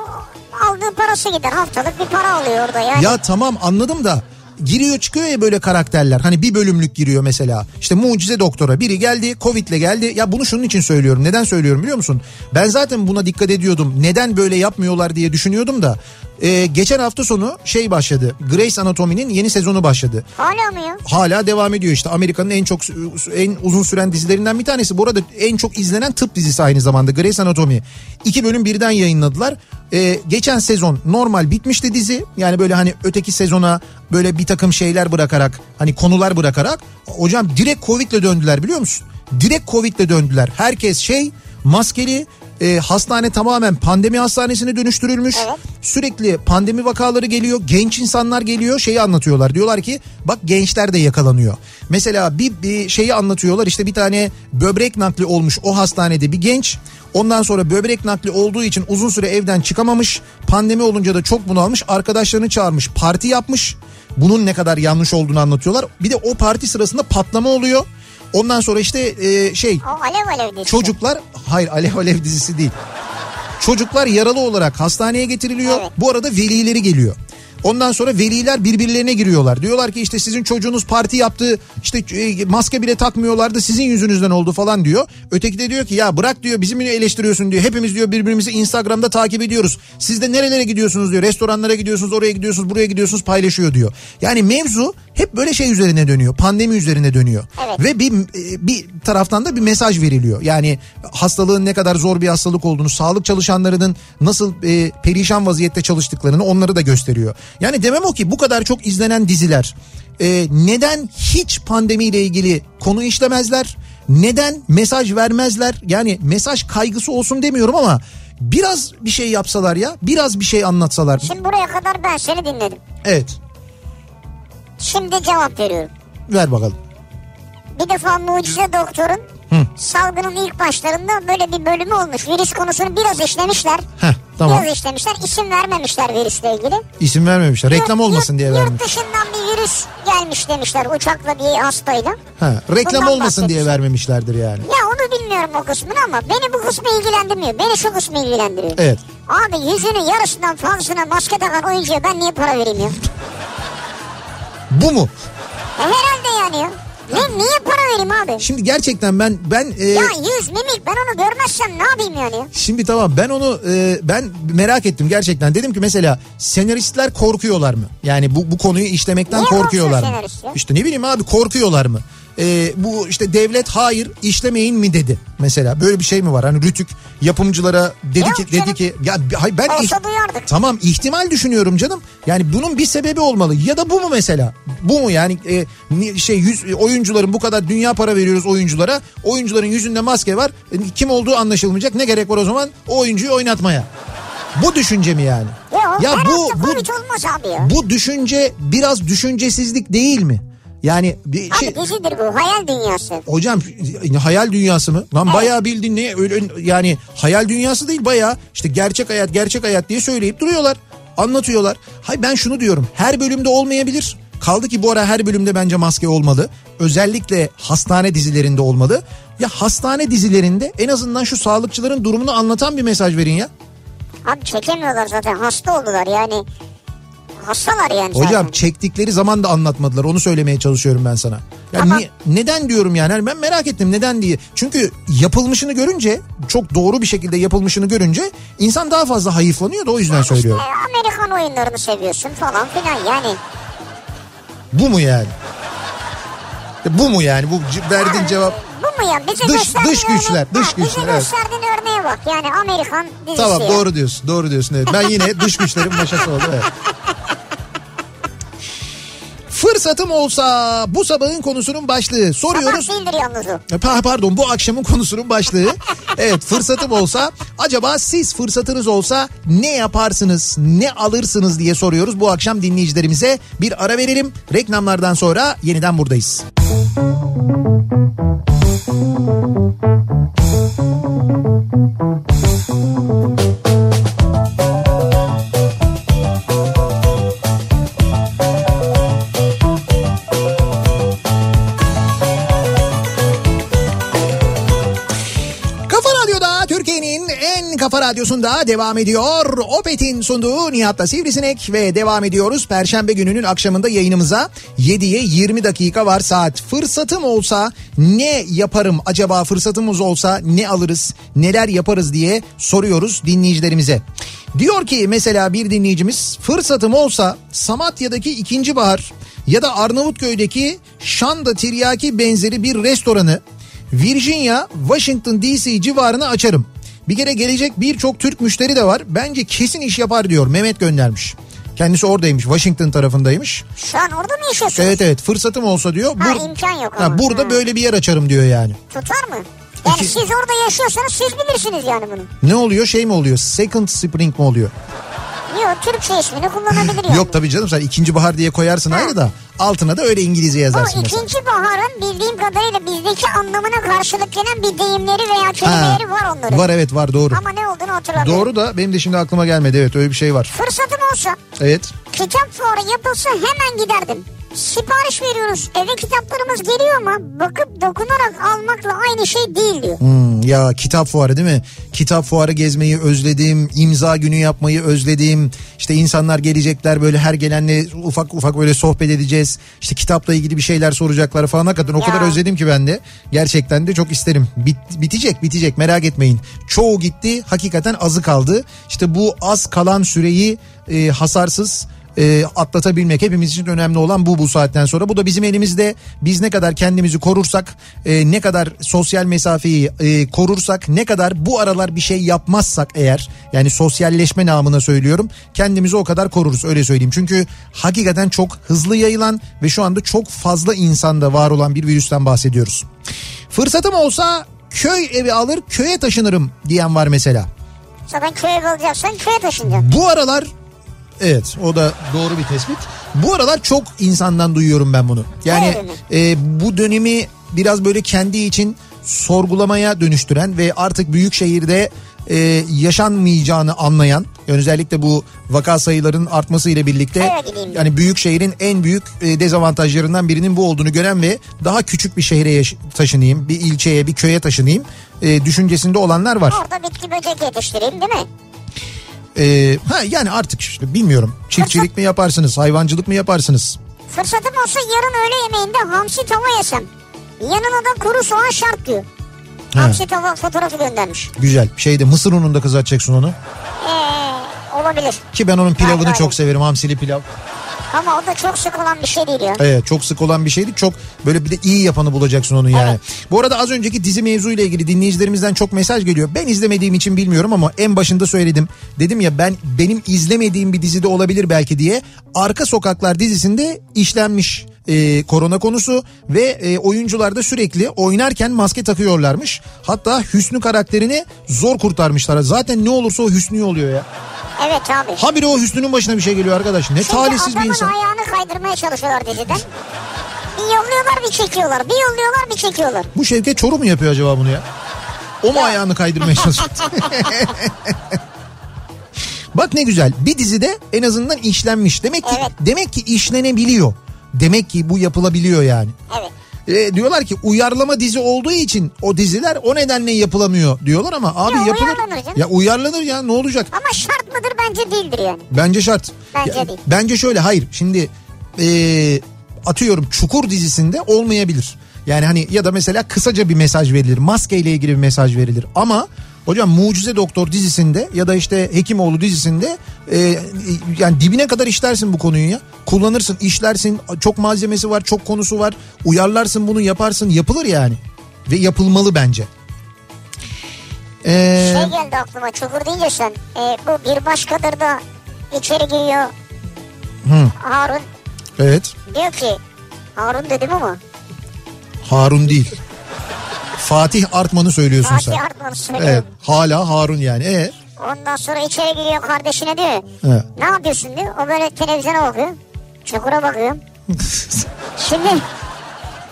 aldığı parası gider haftalık bir para alıyor orada yani. Ya tamam anladım da giriyor çıkıyor ya böyle karakterler. Hani bir bölümlük giriyor mesela. İşte mucize doktora biri geldi Covid'le geldi. Ya bunu şunun için söylüyorum. Neden söylüyorum biliyor musun? Ben zaten buna dikkat ediyordum. Neden böyle yapmıyorlar diye düşünüyordum da. Ee, geçen hafta sonu şey başladı. Grey's Anatomy'nin yeni sezonu başladı. Hala mı ya? Hala devam ediyor işte Amerika'nın en çok en uzun süren dizilerinden bir tanesi. Bu arada en çok izlenen tıp dizisi aynı zamanda Grey's Anatomy. İki bölüm birden yayınladılar. Ee, geçen sezon normal bitmişti dizi. Yani böyle hani öteki sezona böyle bir takım şeyler bırakarak hani konular bırakarak hocam direkt Covid'le döndüler biliyor musun? Direkt Covid'le döndüler. Herkes şey maskeli e, hastane tamamen pandemi hastanesine dönüştürülmüş. Evet. Sürekli pandemi vakaları geliyor. Genç insanlar geliyor şeyi anlatıyorlar. Diyorlar ki bak gençler de yakalanıyor. Mesela bir, bir şeyi anlatıyorlar işte bir tane böbrek nakli olmuş o hastanede bir genç. Ondan sonra böbrek nakli olduğu için uzun süre evden çıkamamış. Pandemi olunca da çok bunalmış. Arkadaşlarını çağırmış parti yapmış. Bunun ne kadar yanlış olduğunu anlatıyorlar. Bir de o parti sırasında patlama oluyor. Ondan sonra işte e, şey O alev alev dizisi. Çocuklar hayır Alev Alev dizisi değil. Çocuklar yaralı olarak hastaneye getiriliyor. Evet. Bu arada velileri geliyor. Ondan sonra veliler birbirlerine giriyorlar. Diyorlar ki işte sizin çocuğunuz parti yaptı. işte e, maske bile takmıyorlardı sizin yüzünüzden oldu falan diyor. Öteki de diyor ki ya bırak diyor bizim eleştiriyorsun diyor. Hepimiz diyor birbirimizi Instagram'da takip ediyoruz. Siz de nerelere gidiyorsunuz diyor. Restoranlara gidiyorsunuz oraya gidiyorsunuz buraya gidiyorsunuz paylaşıyor diyor. Yani mevzu hep böyle şey üzerine dönüyor. Pandemi üzerine dönüyor. Evet. Ve bir e, bir taraftan da bir mesaj veriliyor. Yani hastalığın ne kadar zor bir hastalık olduğunu, sağlık çalışanlarının nasıl e, perişan vaziyette çalıştıklarını onları da gösteriyor. Yani demem o ki bu kadar çok izlenen diziler e, neden hiç pandemiyle ilgili konu işlemezler? Neden mesaj vermezler? Yani mesaj kaygısı olsun demiyorum ama biraz bir şey yapsalar ya, biraz bir şey anlatsalar. Şimdi buraya kadar ben seni dinledim. Evet, Şimdi cevap veriyorum. ver bakalım. Bir defa mucize doktorun Hı. salgının ilk başlarında böyle bir bölümü olmuş. Virüs konusunu biraz işlemişler. Heh, tamam. Biraz işlemişler. İsim vermemişler virüsle ilgili. İsim vermemişler. Reklam Yurt- olmasın yurt- diye Yurt vermiş. dışından bir virüs gelmiş demişler uçakla bir hastayla. Ha, reklam Bundan olmasın diye vermemişlerdir yani. Ya onu bilmiyorum o kısmını ama beni bu kısmı ilgilendirmiyor. Beni şu kısmı ilgilendiriyor. Evet. Abi yüzünün yarısından fazlasına maske takan oyuncuya ben niye para vereyim ya? Bu mu? E herhalde yani ya. Ne, niye para vereyim abi? Şimdi gerçekten ben ben e, Ya yüz mimik ben onu görmezsem ne yapayım yani? ya? şimdi tamam ben onu e, ben merak ettim gerçekten. Dedim ki mesela senaristler korkuyorlar mı? Yani bu bu konuyu işlemekten Niye korkuyorlar mı? ya? İşte ne bileyim abi korkuyorlar mı? E, bu işte devlet hayır işlemeyin mi dedi mesela böyle bir şey mi var hani Rütük yapımcılara dedi Yok ki canım. dedi ki ya ben Olsa duyardık. Tamam ihtimal düşünüyorum canım. Yani bunun bir sebebi olmalı. Ya da bu mu mesela? Bu mu yani e, şey yüz oyuncuların bu kadar dünya para veriyoruz oyunculara. Oyuncuların yüzünde maske var. E, kim olduğu anlaşılmayacak. Ne gerek var o zaman o oyuncuyu oynatmaya? Bu düşünce mi yani? Yok ya bu bu olmaz abi ya. bu düşünce biraz düşüncesizlik değil mi? Yani bir şey Abi dizidir bu hayal dünyası. Hocam hayal dünyası mı? Lan bayağı bildiğin ne öyle yani hayal dünyası değil bayağı işte gerçek hayat gerçek hayat diye söyleyip duruyorlar. Anlatıyorlar. Hay ben şunu diyorum. Her bölümde olmayabilir. Kaldı ki bu ara her bölümde bence maske olmalı. Özellikle hastane dizilerinde olmalı. Ya hastane dizilerinde en azından şu sağlıkçıların durumunu anlatan bir mesaj verin ya. Abi çekemiyorlar zaten hasta oldular yani. Hastalar yani Hocam zaten. çektikleri zaman da anlatmadılar. Onu söylemeye çalışıyorum ben sana. Ya Tamam. ni- neden diyorum yani? Hani ben merak ettim neden diye. Çünkü yapılmışını görünce çok doğru bir şekilde yapılmışını görünce insan daha fazla hayıflanıyor da o yüzden söylüyorum. İşte Amerikan oyunlarını seviyorsun falan filan yani. Bu mu yani? Bu mu yani? Bu verdiğin cevap. Bu mu ya? Bize Dış- dış güçler, örnek- dış Ha, Bize güçler, evet. gösterdiğin örneğe bak. Yani Amerikan dizisi Tamam ya. doğru diyorsun. Doğru diyorsun. Evet. Ben yine dış güçlerin maşası oldum. Evet. [laughs] Fırsatım olsa bu sabahın konusunun başlığı soruyoruz. Sabah değildir yalnız o. Pa- Pardon bu akşamın konusunun başlığı. [laughs] Evet fırsatım olsa acaba siz fırsatınız olsa ne yaparsınız ne alırsınız diye soruyoruz bu akşam dinleyicilerimize. Bir ara verelim reklamlardan sonra yeniden buradayız. Kafa radyosunda devam ediyor. Opet'in sunduğu Nihat'la Sivrisinek ve devam ediyoruz. Perşembe gününün akşamında yayınımıza 7'ye 20 dakika var saat. Fırsatım olsa ne yaparım acaba fırsatımız olsa ne alırız neler yaparız diye soruyoruz dinleyicilerimize. Diyor ki mesela bir dinleyicimiz fırsatım olsa Samatya'daki ikinci bahar ya da Arnavutköy'deki Şanda Tiryaki benzeri bir restoranı Virginia, Washington DC civarına açarım. Bir kere gelecek birçok Türk müşteri de var. Bence kesin iş yapar diyor. Mehmet göndermiş. Kendisi oradaymış. Washington tarafındaymış. Şu an orada mı yaşıyorsun? Evet evet fırsatım olsa diyor. Ha, bur- imkan yok Ha, burada Ha. böyle bir yer açarım diyor yani. Tutar mı? Yani İki- siz orada yaşıyorsanız siz bilirsiniz yani bunu. Ne oluyor şey mi oluyor? Second spring mi oluyor? Yok Türkçe ismini kullanabilir yani. Yok tabii canım sen ikinci bahar diye koyarsın ayrı da altına da öyle İngilizce O yazarsın mesela. ikinci baharın bildiğim kadarıyla bizdeki anlamına karşılık gelen bir deyimleri veya kelimeleri var onların. Var evet var doğru. Ama ne olduğunu hatırlamıyorum. Doğru da benim de şimdi aklıma gelmedi evet öyle bir şey var. Fırsatım olsa Evet. kitap fuarı yapılsa hemen giderdim. Sipariş veriyoruz. Eve kitaplarımız geliyor ama bakıp dokunarak almakla aynı şey değil diyor. Hmm, ya kitap fuarı değil mi? Kitap fuarı gezmeyi özledim. imza günü yapmayı özledim. İşte insanlar gelecekler böyle her gelenle ufak ufak böyle sohbet edeceğiz. İşte kitapla ilgili bir şeyler soracaklar falan. Hakikaten o Ya. kadar özledim ki ben de. Gerçekten de çok isterim. Bit- bitecek bitecek merak etmeyin. Çoğu gitti hakikaten azı kaldı. İşte bu az kalan süreyi e, hasarsız e, atlatabilmek hepimiz için önemli olan bu bu saatten sonra. Bu da bizim elimizde. Biz ne kadar kendimizi korursak, e, ne kadar sosyal mesafeyi e, korursak, ne kadar bu aralar bir şey yapmazsak eğer yani sosyalleşme namına söylüyorum. Kendimizi o kadar koruruz öyle söyleyeyim. Çünkü hakikaten çok hızlı yayılan ve şu anda çok fazla insanda var olan bir virüsten bahsediyoruz. Fırsatım olsa köy evi alır köye taşınırım diyen var mesela. Zaten köye kalacaksan köye taşınacaksın. Bu aralar evet o da doğru bir tespit. Bu aralar çok insandan duyuyorum ben bunu. Yani e, bu dönemi biraz böyle kendi için sorgulamaya dönüştüren ve artık büyük şehirde e, yaşanmayacağını anlayan yani özellikle bu vaka sayılarının artması ile birlikte yani büyük şehrin en büyük e, dezavantajlarından birinin bu olduğunu gören ve daha küçük bir şehre taşınayım, bir ilçeye, bir köye taşınayım e, düşüncesinde olanlar var. Orada bitki böcek yetiştireyim değil mi? Ee, ha yani artık işte bilmiyorum. Çiftçilik mi yaparsınız, hayvancılık mı yaparsınız? Fırsatım olsa yarın öğle yemeğinde hamsi tava yesem. Yanına da kuru soğan şart diyor. He. Hamsi tava fotoğrafı göndermiş. Güzel. Şeyde mısır ununda kızartacaksın onu. Ee, olabilir. Ki ben onun pilavını Aynen. çok severim. Hamsili pilav. Ama o da çok sık olan bir şey değil ya. Evet çok sık olan bir şeydi. Çok böyle bir de iyi yapanı bulacaksın onu yani. Evet. Bu arada az önceki dizi mevzuyla ilgili dinleyicilerimizden çok mesaj geliyor. Ben izlemediğim için bilmiyorum ama en başında söyledim. Dedim ya ben benim izlemediğim bir dizide olabilir belki diye. Arka Sokaklar dizisinde işlenmiş e, korona konusu ve e, oyuncular da sürekli oynarken maske takıyorlarmış. Hatta Hüsnü karakterini zor kurtarmışlar. Zaten ne olursa o Hüsnü oluyor ya. Evet abi. Habire o Hüsnü'nün başına bir şey geliyor arkadaş. Ne Çünkü talihsiz bir insan. ayağını kaydırmaya çalışıyorlar diziden. Bir yolluyorlar bir çekiyorlar. Bir yolluyorlar bir çekiyorlar. Bu Şevket Çoruh mu yapıyor acaba bunu ya? O mu ayağını kaydırmaya [laughs] çalışıyor? Bak ne güzel. Bir dizide en azından işlenmiş. Demek ki Evet. demek ki işlenebiliyor. Demek ki bu yapılabiliyor yani. Evet. E, diyorlar ki uyarlama dizi olduğu için o diziler o nedenle yapılamıyor diyorlar ama abi Ya yapılır. uyarlanır canım. Ya uyarlanır ya ne olacak? Ama şart mıdır bence değildir yani. Bence şart. Bence Ya, değil. Bence şöyle hayır şimdi e, atıyorum Çukur dizisinde olmayabilir. Yani hani ya da mesela kısaca bir mesaj verilir. Maskeyle ilgili bir mesaj verilir. Ama hocam Mucize Doktor dizisinde ya da işte Hekimoğlu dizisinde e, yani dibine kadar işlersin bu konuyu ya. Kullanırsın, işlersin. Çok malzemesi var, çok konusu var. Uyarlarsın bunu yaparsın. Yapılır yani. Ve yapılmalı bence. Ee, Şey geldi aklıma çukur deyince sen. e, bu bir başkadır da içeri giriyor. Hı. Harun evet. diyor ki Harun dedim ama Harun değil. Fatih Artman'ı söylüyorsun sen. Fatih Artman söylüyor. Evet hala Harun yani. E, Ondan sonra içeri giriyor kardeşine diyor. Evet. Ne yapıyorsun diyor. O böyle televizyona bakıyor. Çukura bakıyor. [laughs] Şimdi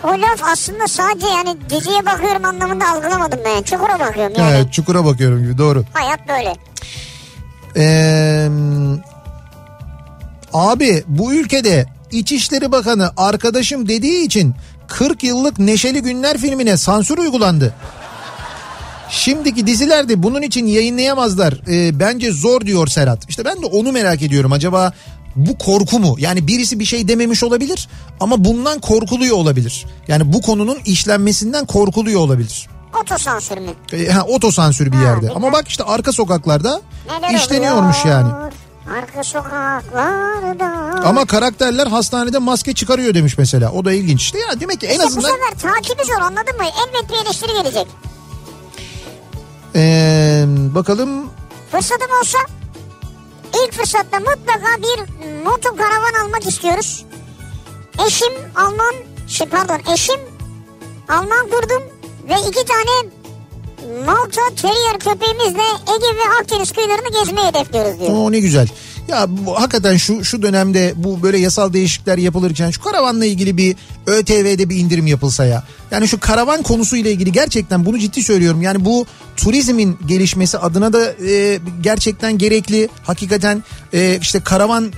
o laf aslında sadece yani diziye bakıyorum anlamında algılamadım ben. Çukura bakıyorum yani. evet çukura bakıyorum gibi doğru. Hayat böyle. Ee, abi bu ülkede İçişleri Bakanı arkadaşım dediği için 40 yıllık Neşeli Günler filmine sansür uygulandı. Şimdiki dizilerde bunun için yayınlayamazlar. Ee, bence zor diyor Serhat. İşte ben de onu merak ediyorum. Acaba bu korku mu? Yani birisi bir şey dememiş olabilir ama bundan korkuluyor olabilir. Yani bu konunun işlenmesinden korkuluyor olabilir. Otosansür mü? E, ha, otosansür bir Ha, yerde. Ama bak işte arka sokaklarda Neler işleniyormuş oluyor? yani. Arka sokaklarda. Ama karakterler hastanede maske çıkarıyor demiş mesela. O da ilginç. İşte ya demek ki en İşte bu azından sefer takibi zor anladın mı? Elbet bir eleştiri gelecek. Ee, bakalım Fırsatım olsa ilk fırsatta mutlaka bir moto karavan almak istiyoruz. Eşim Alman, şey pardon eşim Alman kurdum ve iki tane Malta Terrier köpeğimizle Ege ve Akdeniz kıyılarını gezmeyi hedefliyoruz diyor. o ne güzel. Ya bu, hakikaten şu şu dönemde bu böyle yasal değişiklikler yapılırken şu karavanla ilgili bir ÖTV'de bir indirim yapılsa ya. Yani şu karavan konusuyla ilgili gerçekten bunu ciddi söylüyorum. Yani bu turizmin gelişmesi adına da e, gerçekten gerekli. Hakikaten e, işte karavan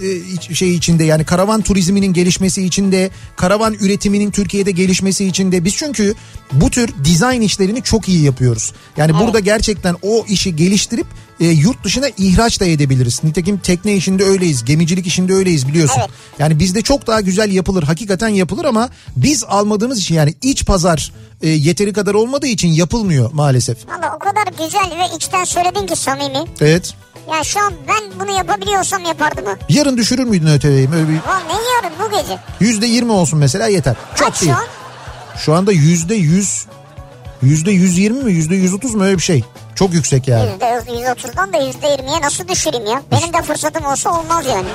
e, şey içinde yani karavan turizminin gelişmesi için de karavan üretiminin Türkiye'de gelişmesi için de biz çünkü bu tür dizayn işlerini çok iyi yapıyoruz. Yani burada gerçekten o işi geliştirip e, yurt dışına ihraç da edebiliriz. Nitekim tekne işinde öyleyiz, gemicilik işinde öyleyiz biliyorsun. Evet. Yani bizde çok daha güzel yapılır, hakikaten yapılır ama biz almadığımız için yani iç pazar e, yeteri kadar olmadığı için yapılmıyor maalesef. Valla o kadar güzel ve içten söyledin ki samimi. Evet. Ya şu an ben bunu yapabiliyorsam yapardım ha. Yarın düşürür müydün ÖTV'yi? Öyle bir ne yarın bu gece? yüzde yirmi olsun mesela yeter. Çok Kaç değil. şu an? Şu anda yüzde yüz, yüzde yüz yirmi mi, yüzde yüz otuz mu öyle bir şey. Çok yüksek yani. %130'dan da %20'ye nasıl düşüreyim ya? Benim de fırsatım olsa olmaz yani.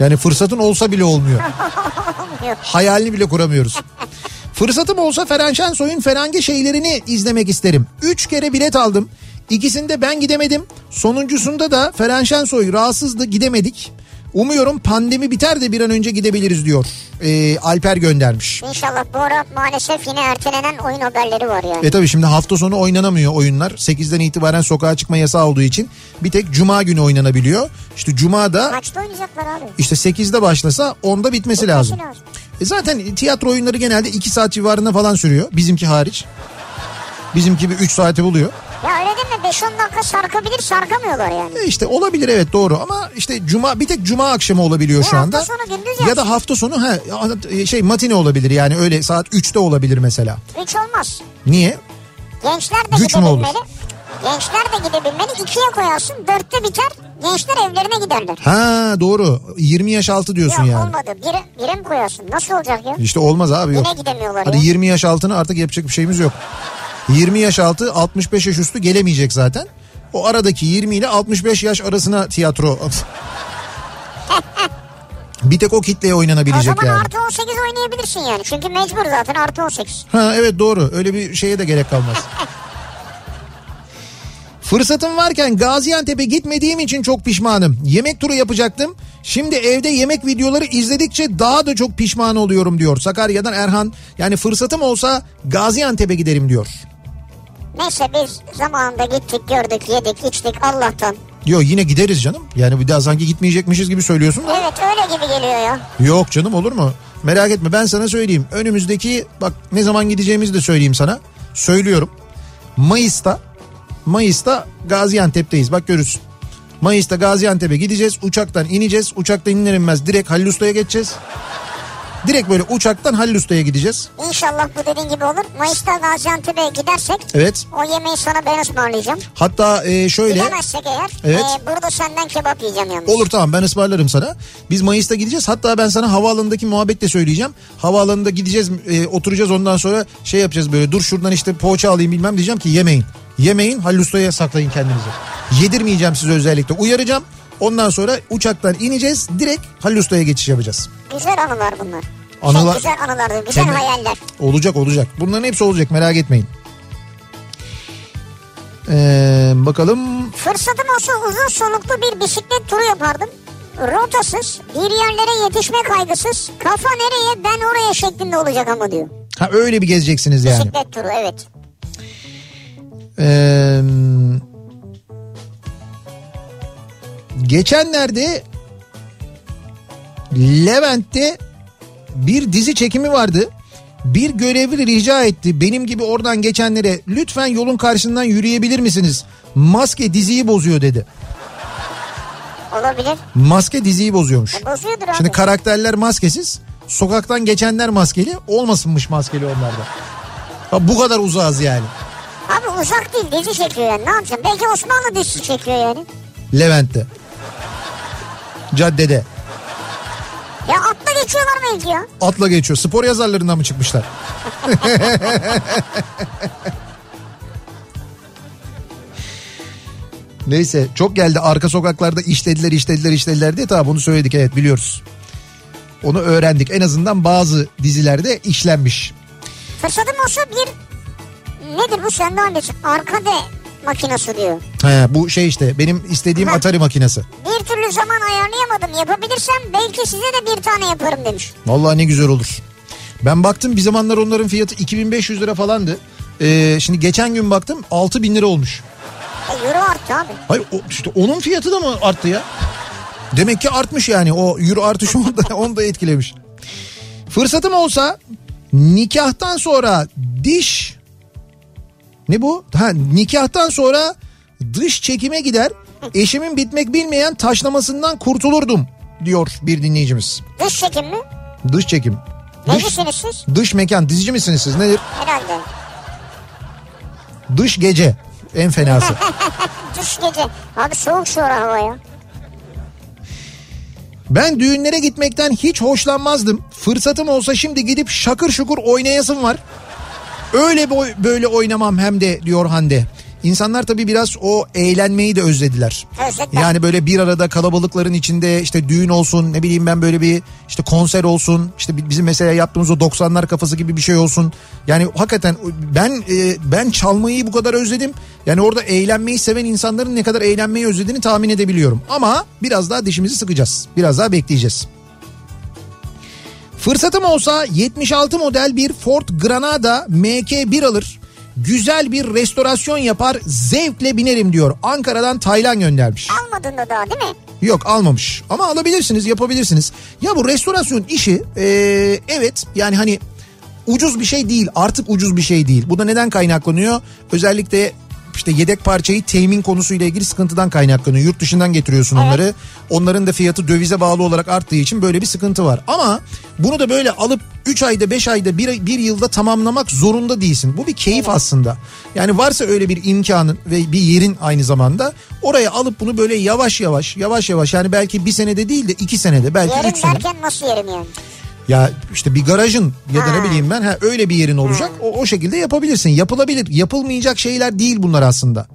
Yani fırsatın olsa bile. Olmuyor. [laughs] Hayalini bile kuramıyoruz. [laughs] Fırsatım olsa Ferhan Şensoy'un Ferhange şeylerini izlemek isterim. Üç kere bilet aldım. İkisinde ben gidemedim. Sonuncusunda da Ferhan Şensoy rahatsızdı gidemedik. Umuyorum pandemi biter de bir an önce gidebiliriz diyor. Ee, Alper göndermiş. İnşallah bu ara maalesef yine ertelenen oyun haberleri var yani. E tabi şimdi hafta sonu oynanamıyor oyunlar. 8'den itibaren sokağa çıkma yasağı olduğu için bir tek cuma günü oynanabiliyor. İşte cuma da Kaçta oynayacaklar abi? işte 8'de başlasa 10'da bitmesi lazım. lazım. E zaten tiyatro oyunları genelde 2 saat civarında falan sürüyor. Bizimki hariç. Bizimki bir 3 saati buluyor. Ya öyle deme 5-10 dakika sarkabilir sarkamıyorlar yani. E işte olabilir evet doğru ama işte cuma bir tek cuma akşamı olabiliyor şu Ya anda. hafta sonu gündüz ya yapsın. da hafta sonu ha şey matine olabilir yani öyle saat 3'te olabilir mesela. 3 olmaz. Niye? Gençler de Güç gidebilmeli. Gençler de gidebilmeli. 2'ye koyarsın 4'te biter. Gençler evlerine giderler. Ha doğru 20 yaş altı diyorsun Yok yani. olmadı. Bire, bire mi koyarsın? Nasıl olacak ya? İşte olmaz abi yok. Yine gidemiyorlar Hadi ya. 20 yaş altına artık yapacak bir şeyimiz yok. 20 yaş altı 65 yaş üstü gelemeyecek zaten. O aradaki 20 ile 65 yaş arasına tiyatro. [laughs] bir tek o kitleye O oynanabilecek zaman yani. artı 18 oynayabilirsin yani. Çünkü mecbur zaten artı 18. Ha evet doğru öyle bir şeye de gerek kalmaz. [laughs] Fırsatım varken Gaziantep'e gitmediğim için çok pişmanım. Yemek turu yapacaktım. Şimdi evde yemek videoları izledikçe daha da çok pişman oluyorum diyor. Sakarya'dan Erhan. Yani fırsatım olsa Gaziantep'e giderim diyor. Neyse biz zamanında gittik gördük yedik içtik Allah'tan. Diyor yine gideriz canım. Yani bir daha sanki gitmeyecekmişiz gibi söylüyorsun da. Evet öyle gibi geliyor ya. Yok canım olur mu? Merak etme ben sana söyleyeyim. Önümüzdeki bak ne zaman gideceğimizi de söyleyeyim sana. Söylüyorum. Mayıs'ta Mayıs'ta Gaziantep'teyiz bak görürsün. Mayıs'ta Gaziantep'e gideceğiz. Uçaktan ineceğiz. Uçaktan iner inmez direkt Halil Usta'ya geçeceğiz. Direkt böyle uçaktan Halil Usta'ya gideceğiz. İnşallah bu dediğin gibi olur. Mayıs'ta Gaziantep'e gidersek Evet. o yemeği sana ben ısmarlayacağım. Hatta e, şöyle Gidemezsek eğer Evet. e, burada senden kebap yiyeceğim yalnız. olur tamam ben ısmarlarım sana. Biz Mayıs'ta gideceğiz. Hatta ben sana havaalanındaki muhabbet de söyleyeceğim. Havaalanında gideceğiz e, oturacağız ondan sonra şey yapacağız böyle dur şuradan işte poğaça alayım bilmem diyeceğim ki yemeyin. Yemeyin Halil Usta'ya saklayın kendinizi. Yedirmeyeceğim size özellikle uyaracağım. Ondan sonra uçaktan ineceğiz direkt Halil Usta'ya geçiş yapacağız. Güzel anılar bunlar. Anılar- Şey, güzel anılardır, güzel Tabii. hayaller. Olacak olacak. Bunların hepsi olacak merak etmeyin. Ee, bakalım Fırsatım olsa uzun soluklu bir bisiklet turu yapardım. Rotasız, bir yerlere yetişme kaygısız, kafa nereye ben oraya şeklinde olacak ama diyor. ha öyle bir gezeceksiniz yani. Bisiklet turu evet. Ee, geçenlerde Levent'te bir dizi çekimi vardı. Bir görevli rica etti benim gibi oradan geçenlere lütfen yolun karşısından yürüyebilir misiniz? Maske diziyi bozuyor dedi. Olabilir. Maske diziyi bozuyormuş. E, bozuyordur abi. Şimdi karakterler maskesiz. Sokaktan geçenler maskeli. Olmasınmış maskeli onlarda. Ha, bu kadar uzağız yani. Abi uzak değil dizi çekiyor yani ne yapacaksın? Belki Osmanlı dizisi çekiyor yani. Levent'te. Caddede. Ya atla geçiyorlar belki ya. Atla geçiyor. Spor yazarlarından mı çıkmışlar? [laughs] Neyse çok geldi arka sokaklarda işlediler işlediler işlediler diye tamam bunu söyledik evet biliyoruz. Onu öğrendik en azından bazı dizilerde işlenmiş. Fırsatım olsa bir nedir bu sende annesi? Arkade makinesi diyor. He, bu şey işte benim istediğim Ha. Atari makinesi. Bir türlü zaman ayarlayamadım. Yapabilirsem belki size de bir tane yaparım demiş. Vallahi ne güzel olur. Ben baktım bir zamanlar onların fiyatı 2500 lira falandı. Ee, şimdi geçen gün baktım 6000 lira olmuş. E, euro arttı abi. Hayır o, işte onun fiyatı da mı arttı ya? Demek ki artmış yani o euro artışı onu da, [laughs] onu da etkilemiş. Fırsatım olsa nikahtan sonra diş ne bu? Ha nikahtan sonra dış çekime gider eşimin bitmek bilmeyen taşlamasından kurtulurdum diyor bir dinleyicimiz. Dış çekim mi? Dış çekim. Dış, siz? dış mekan dizici misiniz siz nedir? Herhalde. Dış gece en fenası. [laughs] Dış gece. Abi soğuk şu ara hava ya. Ben düğünlere gitmekten hiç hoşlanmazdım. Fırsatım olsa şimdi gidip şakır şukur oynayasım var. Öyle boy, böyle oynamam hem de diyor Hande. İnsanlar tabii biraz o eğlenmeyi de özlediler. Özlediler. Yani böyle bir arada kalabalıkların içinde işte düğün olsun ne bileyim ben böyle bir işte konser olsun işte bi- bizim mesela yaptığımız o 90'lar kafası gibi bir şey olsun. Yani hakikaten ben e, ben çalmayı bu kadar özledim. Yani orada eğlenmeyi seven insanların ne kadar eğlenmeyi özlediğini tahmin edebiliyorum. Ama biraz daha dişimizi sıkacağız. Biraz daha bekleyeceğiz. Fırsatım olsa 76 model bir Ford Granada MK1 alır. Güzel bir restorasyon yapar zevkle binerim diyor. Ankara'dan Taylan göndermiş. Almadın da daha değil mi? Yok almamış ama alabilirsiniz yapabilirsiniz. Ya bu restorasyon işi eee, evet yani hani ucuz bir şey değil artık ucuz bir şey değil. Bu da neden kaynaklanıyor? Özellikle işte yedek parçayı temin konusuyla ilgili sıkıntıdan kaynaklanıyor. Yurt dışından getiriyorsun onları. Onların da fiyatı dövize bağlı olarak arttığı için böyle bir sıkıntı var. Ama bunu da böyle alıp 3 ayda 5 ayda 1, bir yılda tamamlamak zorunda değilsin. Bu bir keyif aslında. Yani varsa öyle bir imkanın ve bir yerin aynı zamanda oraya alıp bunu böyle yavaş yavaş yavaş yavaş yani belki bir senede değil de iki senede belki Yerim üç sene. derken nasıl yerim yani? Ya işte bir garajın ya da Ha. ne bileyim ben ha, öyle bir yerin olacak. O, o şekilde yapabilirsin. Yapılabilir. Yapılmayacak şeyler değil bunlar aslında.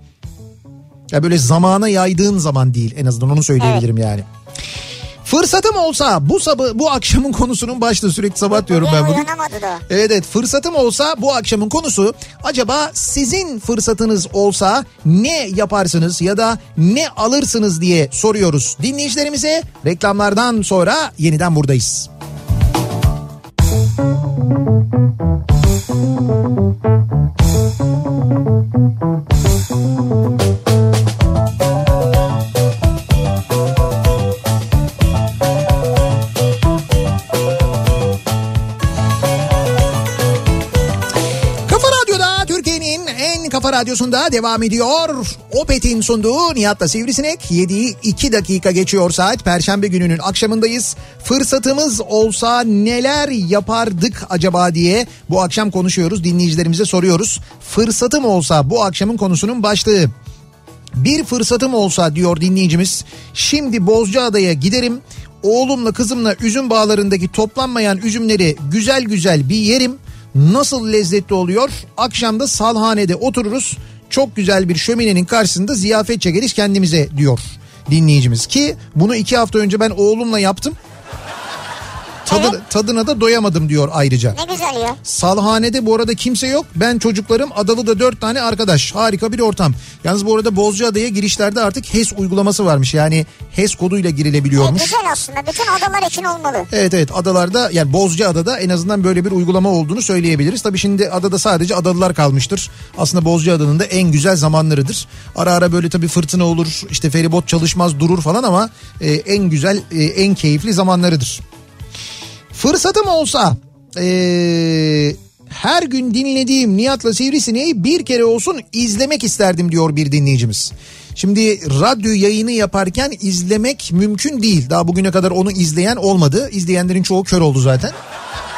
Ya böyle zamana yaydığın zaman değil en azından onu söyleyebilirim yani. Fırsatım olsa bu sabah bu akşamın konusunun başlığı sürekli sabah diyorum ben bugün. Evet evet fırsatım olsa bu akşamın konusu acaba sizin fırsatınız olsa ne yaparsınız ya da ne alırsınız diye soruyoruz dinleyicilerimize. Reklamlardan sonra yeniden buradayız. Thank you. Radyosu'nda devam ediyor. Opet'in sunduğu Nihat'la Sivrisinek. 7'yi 2 dakika geçiyor saat. Perşembe gününün akşamındayız. Fırsatımız olsa neler yapardık acaba diye bu akşam konuşuyoruz. Dinleyicilerimize soruyoruz. Fırsatım olsa bu akşamın konusunun başlığı. Bir fırsatım olsa diyor dinleyicimiz. Şimdi Bozcaada'ya giderim. Oğlumla kızımla üzüm bağlarındaki toplanmayan üzümleri güzel güzel bir yerim. Nasıl lezzetli oluyor? Akşamda salhanede otururuz. Çok güzel bir şöminenin karşısında ziyafet çekeriz kendimize diyor dinleyicimiz. Ki bunu iki hafta önce ben oğlumla yaptım. Tadı, Evet. Tadına da doyamadım diyor ayrıca. Ne güzel ya. Salhanede bu arada kimse yok. Ben çocuklarım Adalı'da dört tane arkadaş. Harika bir ortam. Yalnız bu arada Bozcaada'ya girişlerde artık HES uygulaması varmış. Yani HES koduyla girilebiliyormuş. güzel aslında. Bütün adalar için olmalı. Evet evet adalarda yani Bozcaada'da en azından böyle bir uygulama olduğunu söyleyebiliriz. Tabii şimdi adada sadece adalılar kalmıştır. Aslında Bozcaada'nın da en güzel zamanlarıdır. Ara ara böyle tabii fırtına olur işte feribot çalışmaz durur falan ama e, en güzel e, en keyifli zamanlarıdır. Fırsatım olsa e, her gün dinlediğim Nihat'la Sivrisineği bir kere olsun izlemek isterdim diyor bir dinleyicimiz. Şimdi radyo yayını yaparken izlemek mümkün değil. Daha bugüne kadar onu izleyen olmadı. İzleyenlerin çoğu kör oldu zaten.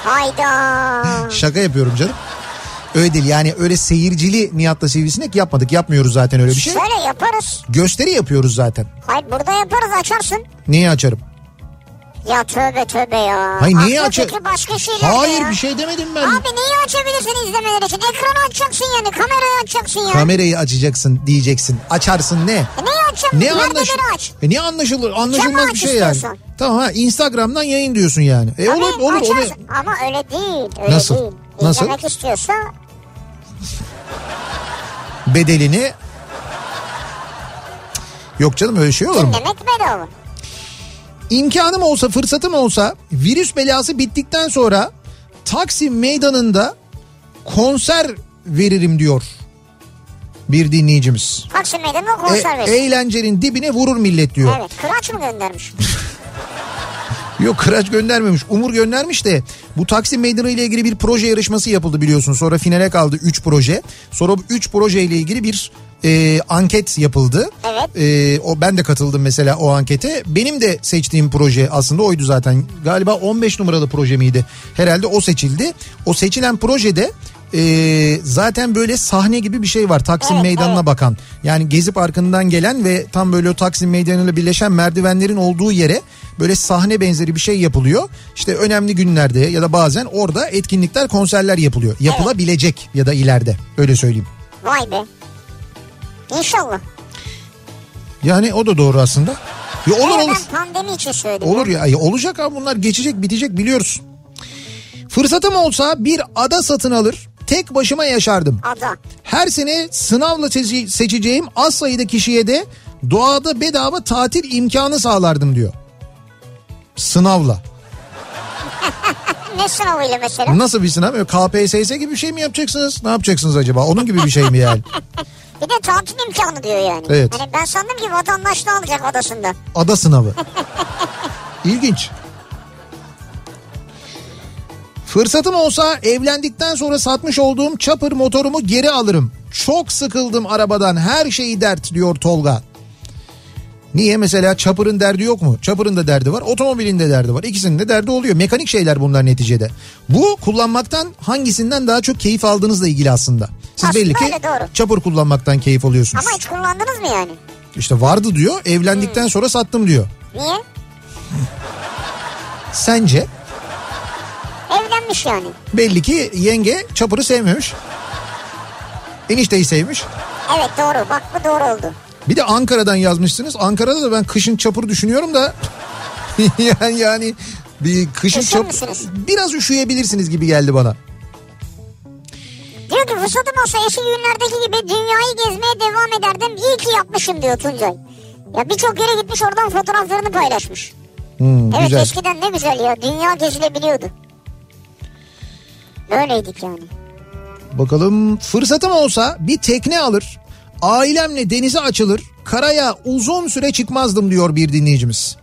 Hayda. [laughs] Şaka yapıyorum canım. Öyle değil yani öyle seyircili Nihat'la Sivrisinek yapmadık. Yapmıyoruz zaten öyle bir şey. Şöyle yaparız. Gösteri yapıyoruz zaten. Hayır burada yaparız açarsın. Niye açarım? Ya tövbe tövbe ya. Hayır niye fikri başka şeyler Hayır ya. bir şey demedim ben. Abi neyi açabilirsin izlemeler için? Ekranı açacaksın yani kamerayı açacaksın ya. Kamerayı açacaksın diyeceksin. Açarsın ne? E neyi açacaksın? Ne Nerede anlaş biri aç? E ne anlaşılır? Anlaşılmaz aç bir şey yani. Tamam ha Instagram'dan yayın diyorsun yani. E Tabii olur olur olur. açarsın. Ama öyle değil. Öyle Nasıl? değil. Nasıl? İzlemek istiyorsa Bedelini Yok canım öyle şey olur mu? dinlemek bedava. İmkanım olsa fırsatım olsa virüs belası bittikten sonra Taksim meydanında konser veririm diyor bir dinleyicimiz. Taksim Meydanı'na E, konser verir. eğlencenin dibine vurur millet diyor. Evet kıraç mı göndermiş? [laughs] Yok Kıraç göndermemiş. Umur göndermiş de bu Taksim Meydanı ile ilgili bir proje yarışması yapıldı biliyorsun. Sonra finale kaldı 3 proje. Sonra bu 3 proje ile ilgili bir e, anket yapıldı. Evet. E, o ben de katıldım mesela o ankete. Benim de seçtiğim proje aslında oydu zaten. Galiba 15 numaralı proje miydi? Herhalde o seçildi. O seçilen projede e, zaten böyle sahne gibi bir şey var Taksim Evet, Meydanı'na evet. bakan. Yani Gezi Parkı'ndan gelen ve tam böyle o Taksim Meydanı'yla birleşen merdivenlerin olduğu yere böyle sahne benzeri bir şey yapılıyor. İşte önemli günlerde ya da bazen orada etkinlikler, konserler yapılıyor. Yapılabilecek ya da ileride öyle söyleyeyim. Vay be. İnşallah. Yani o da doğru aslında. Ya olur Evet, olur. ben pandemi için söyledim. Olur ya ya olacak abi bunlar geçecek bitecek biliyoruz. Fırsatım olsa bir ada satın alır tek başıma yaşardım. Ada. Her sene sınavla seçi- seçeceğim az sayıda kişiye de doğada bedava tatil imkanı sağlardım diyor. Sınavla. [laughs] Ne sınavıyla mesela? Nasıl bir sınav? Böyle KPSS gibi bir şey mi yapacaksınız? Ne yapacaksınız acaba? Onun gibi bir şey mi yani? [laughs] Bir de tatil imkanı diyor yani. Evet. Hani ben sandım ki vatandaşlığı alacak adasında. Ada sınavı. [laughs] İlginç. Fırsatım olsa evlendikten sonra satmış olduğum çapır motorumu geri alırım. Çok sıkıldım arabadan her şeyi dert diyor Tolga. Niye mesela çapırın derdi yok mu? Çapırın da derdi var, otomobilin de derdi var. İkisinin de derdi oluyor. Mekanik şeyler bunlar neticede. Bu kullanmaktan hangisinden daha çok keyif aldığınızla ilgili aslında. Siz Aslında belli ki çapır kullanmaktan keyif alıyorsunuz. Ama hiç kullandınız mı yani? İşte vardı diyor, evlendikten sonra sattım diyor. Niye? Sence? Evlenmiş yani. Belli ki yenge çapırı sevmemiş. Enişteyi sevmiş. Evet doğru. Bak bu doğru oldu. Bir de Ankara'dan yazmışsınız. Ankara'da da ben kışın çapır düşünüyorum da [laughs] yani yani bir kışın Üşür çap biraz üşüyebilirsiniz gibi geldi bana. Diyor ki fırsatım olsa eski günlerdeki gibi dünyayı gezmeye devam ederdim. İyi ki yapmışım diyor Tuncay. Ya birçok yere gitmiş oradan fotoğraflarını paylaşmış. Hmm, Evet güzel. eskiden ne güzel ya. Dünya gezilebiliyordu. Böyleydik yani. Bakalım fırsatım olsa bir tekne alır. Ailemle denize açılır. Karaya uzun süre çıkmazdım diyor bir dinleyicimiz.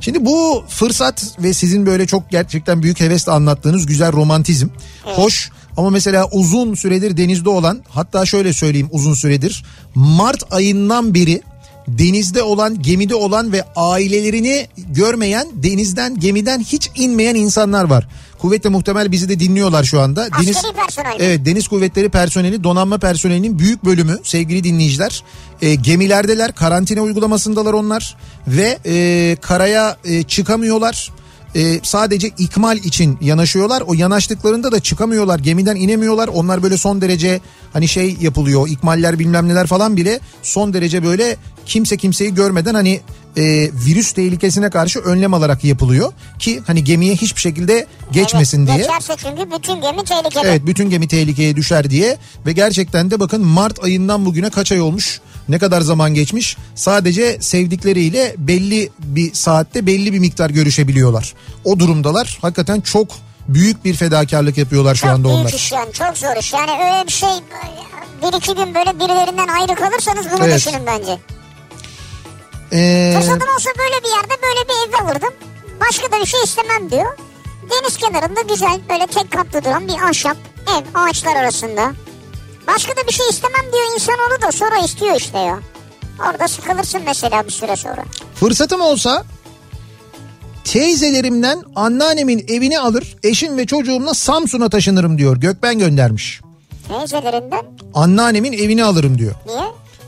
Şimdi bu fırsat ve sizin böyle çok gerçekten büyük hevesle anlattığınız güzel romantizm. Hoş Ama mesela uzun süredir denizde olan hatta şöyle söyleyeyim uzun süredir Mart ayından beri denizde olan, gemide olan ve ailelerini görmeyen, denizden, gemiden hiç inmeyen insanlar var. Kuvvetle muhtemel bizi de dinliyorlar şu anda. Askeri personel mi? Evet, deniz kuvvetleri personeli, donanma personelinin büyük bölümü sevgili dinleyiciler e, gemilerdeler, karantina uygulamasındalar onlar ve e, karaya e, çıkamıyorlar. E, sadece ikmal için yanaşıyorlar. O yanaştıklarında da çıkamıyorlar. Gemiden inemiyorlar. Onlar böyle son derece hani şey yapılıyor. ikmaller bilmem neler falan bile son derece böyle kimse kimseyi görmeden hani e, virüs tehlikesine karşı önlem alarak yapılıyor. Ki hani gemiye hiçbir şekilde geçmesin evet, diye. Geçerse çünkü bütün gemi tehlikede. Evet bütün gemi tehlikeye düşer diye ve gerçekten de bakın Mart ayından bugüne kaç ay olmuş ne kadar zaman geçmiş sadece sevdikleriyle belli bir saatte belli bir miktar görüşebiliyorlar. O durumdalar hakikaten çok büyük bir fedakarlık yapıyorlar şu çok anda büyük onlar. iş yani çok zor iş. Yani öyle bir şey bir iki gün böyle birilerinden ayrı kalırsanız bunu Evet. düşünün bence. Ee, Fırsatım olsa böyle bir yerde böyle bir ev alırdım. Başka da bir şey istemem diyor. Deniz kenarında güzel böyle tek katlı duran bir ahşap ev ağaçlar arasında. Başka da bir şey istemem diyor insanoğlu da sonra istiyor işte ya. Orada sıkılırsın mesela bir süre sonra. fırsatım olsa teyzelerimden anneannemin evini alır eşim ve çocuğumla Samsun'a taşınırım diyor Gökben göndermiş. Teyzelerinden Anneannemin evini alırım diyor. niye?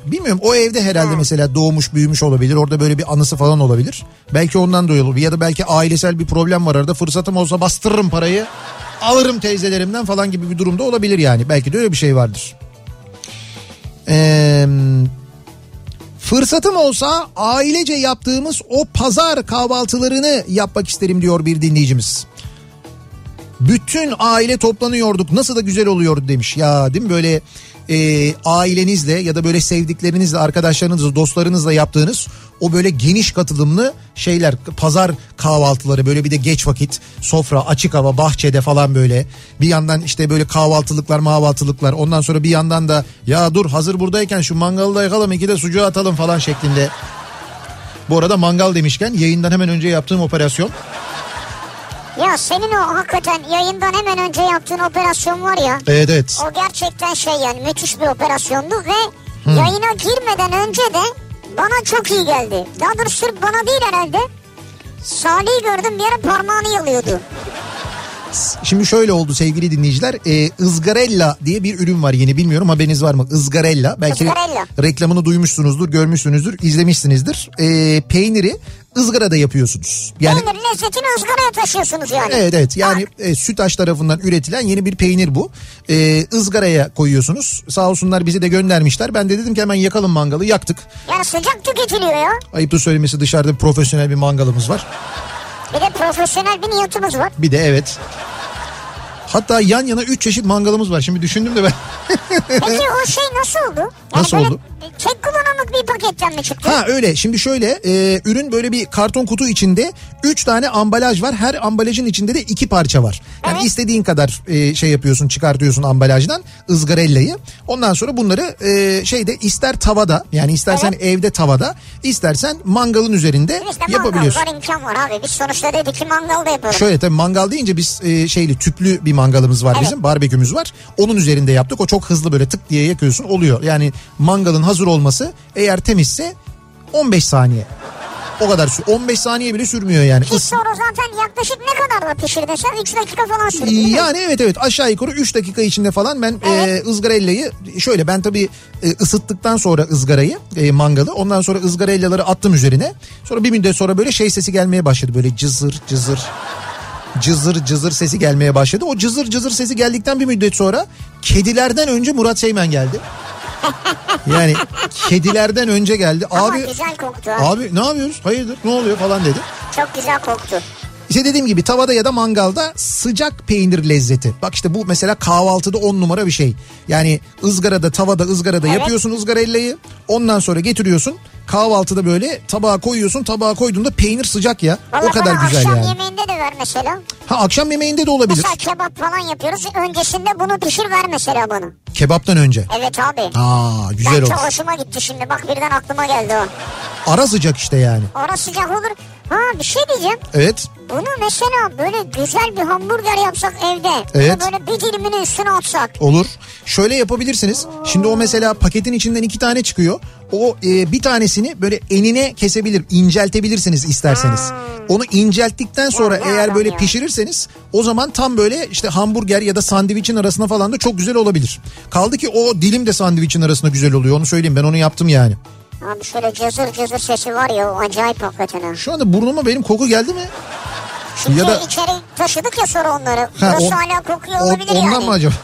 Bilmiyorum o evde herhalde mesela doğmuş büyümüş olabilir. Orada böyle bir anısı falan olabilir. Belki ondan dolayı olabilir. Ya da belki ailesel bir problem var arada. Fırsatım olsa bastırırım parayı. Alırım teyzelerimden falan gibi bir durumda olabilir yani. Belki de öyle bir şey vardır. Ee, fırsatım olsa ailece yaptığımız o pazar kahvaltılarını yapmak isterim diyor bir dinleyicimiz. Bütün aile toplanıyorduk. Nasıl da güzel oluyordu demiş. Ya değil mi? Böyle e, ailenizle ya da böyle sevdiklerinizle arkadaşlarınızla dostlarınızla yaptığınız o böyle geniş katılımlı şeyler pazar kahvaltıları. Böyle bir de geç vakit sofra açık hava bahçede falan böyle. Bir yandan işte böyle kahvaltılıklar mahvaltılıklar. Ondan sonra bir yandan da ya dur hazır buradayken şu mangalı da yakalım iki de sucuğu atalım falan şeklinde. Bu arada mangal demişken yayından hemen önce yaptığım operasyon Ya senin o hakikaten yayından hemen önce yaptığın operasyon var ya. evet evet O gerçekten şey yani müthiş bir operasyondu ve yayına girmeden önce de bana çok iyi geldi. Daha doğrusu sırf bana değil herhalde. Salih'i gördüm bir ara parmağını yalıyordu. Şimdi şöyle oldu sevgili dinleyiciler. Ee, ızgarella diye bir ürün var yeni bilmiyorum haberiniz var mı? Izgarella. Belki Izgarella. reklamını duymuşsunuzdur, görmüşsünüzdür, izlemişsinizdir. Ee, peyniri ızgarada yapıyorsunuz. Yani Peynir lezzetini ızgaraya taşıyorsunuz yani. Evet evet yani e, Sütaş tarafından üretilen yeni bir peynir bu. E, ızgaraya koyuyorsunuz. Sağ olsunlar bizi de göndermişler. Ben de dedim ki hemen yakalım mangalı yaktık. Yani sıcak tüketiliyor ya. Ayıptır söylemesi dışarıda profesyonel bir mangalımız var. Bir de profesyonel bir niyetimiz var. Bir de evet. Hatta yan yana üç çeşit mangalımız var. Şimdi düşündüm de ben. Peki o [laughs] şey nasıl oldu? Yani Nasıl böyle oldu? Tek kullanımlık bir paketten mi çıktı? Ha öyle şimdi şöyle e, ürün böyle bir karton kutu içinde 3 tane ambalaj var her ambalajın içinde de iki parça var. Yani Evet. istediğin kadar e, şey yapıyorsun çıkartıyorsun ambalajdan ızgarellayı. Ondan sonra bunları e, şeyde ister tavada yani istersen evde tavada istersen mangalın üzerinde İşte mangal yapabiliyorsun. var imkan var abi. Biz sonuçta dedik ki mangal da yapalım. Şöyle tabii mangal deyince biz e, şeyli tüplü bir mangalımız var Evet. bizim barbekümüz var. Onun üzerinde yaptık o çok hızlı böyle tık diye yakıyorsun oluyor. Yani mangalın hazır olması eğer temizse 15 saniye. O kadar sü 15 saniye bile sürmüyor yani. Ki sonra zaten yaklaşık ne kadar da pişirdin sen? 3 dakika falan sürdü? Yani evet evet aşağı yukarı 3 dakika içinde falan ben e, ızgarellayı şöyle ben tabii e, ısıttıktan sonra ızgarayı e, mangalı ondan sonra ızgarellaları attım üzerine. Sonra bir müddet sonra böyle şey sesi gelmeye başladı böyle cızır cızır cızır cızır sesi gelmeye başladı. O cızır cızır sesi geldikten bir müddet sonra kedilerden önce Murat Seymen geldi. Yani kedilerden önce geldi. Ama Abi güzel koktu abi ne yapıyoruz? Hayırdır? Ne oluyor falan dedi. Çok güzel koktu. İşte dediğim gibi tavada ya da mangalda sıcak peynir lezzeti. Bak işte bu mesela kahvaltıda on numara bir şey. Yani ızgarada tavada ızgarada Evet. yapıyorsun ızgarellayı. Ondan sonra getiriyorsun. Kahvaltıda böyle tabağa koyuyorsun. Tabağa koyduğunda peynir sıcak ya. Vallahi o kadar güzel akşam yani. yemeğinde de ver mesela. Ha akşam yemeğinde de olabilir. Mesela kebap falan yapıyoruz. Öncesinde bunu pişir ver mesela bana. Kebaptan önce. Evet abi. Aa güzel ben olur. çok hoşuma gitti şimdi. Bak birden aklıma geldi o. Ara sıcak işte yani. Ara sıcak olur. Ha bir şey diyeceğim. Evet. Bunu mesela böyle güzel bir hamburger yapsak evde. Evet. Bunu böyle bir dilimini üstüne atsak. Olur. Şöyle yapabilirsiniz. Şimdi o mesela paketin içinden iki tane çıkıyor. O e, bir tanesini böyle enine kesebilir, inceltebilirsiniz isterseniz. Onu incelttikten sonra Ya eğer böyle ya. pişirirseniz o zaman tam böyle işte hamburger ya da sandviçin arasına falan da çok güzel olabilir. Kaldı ki o dilim de sandviçin arasında güzel oluyor. Onu söyleyeyim ben onu yaptım yani. Abi şöyle cızır cızır sesi var ya o acayip hakikaten ha. Şu anda burnuma benim koku geldi mi? Çünkü Ya da- içeri taşıdık ya sonra onları. Ha, Burası o- hala kokuyor O- olabilir ondan yani. mı acaba?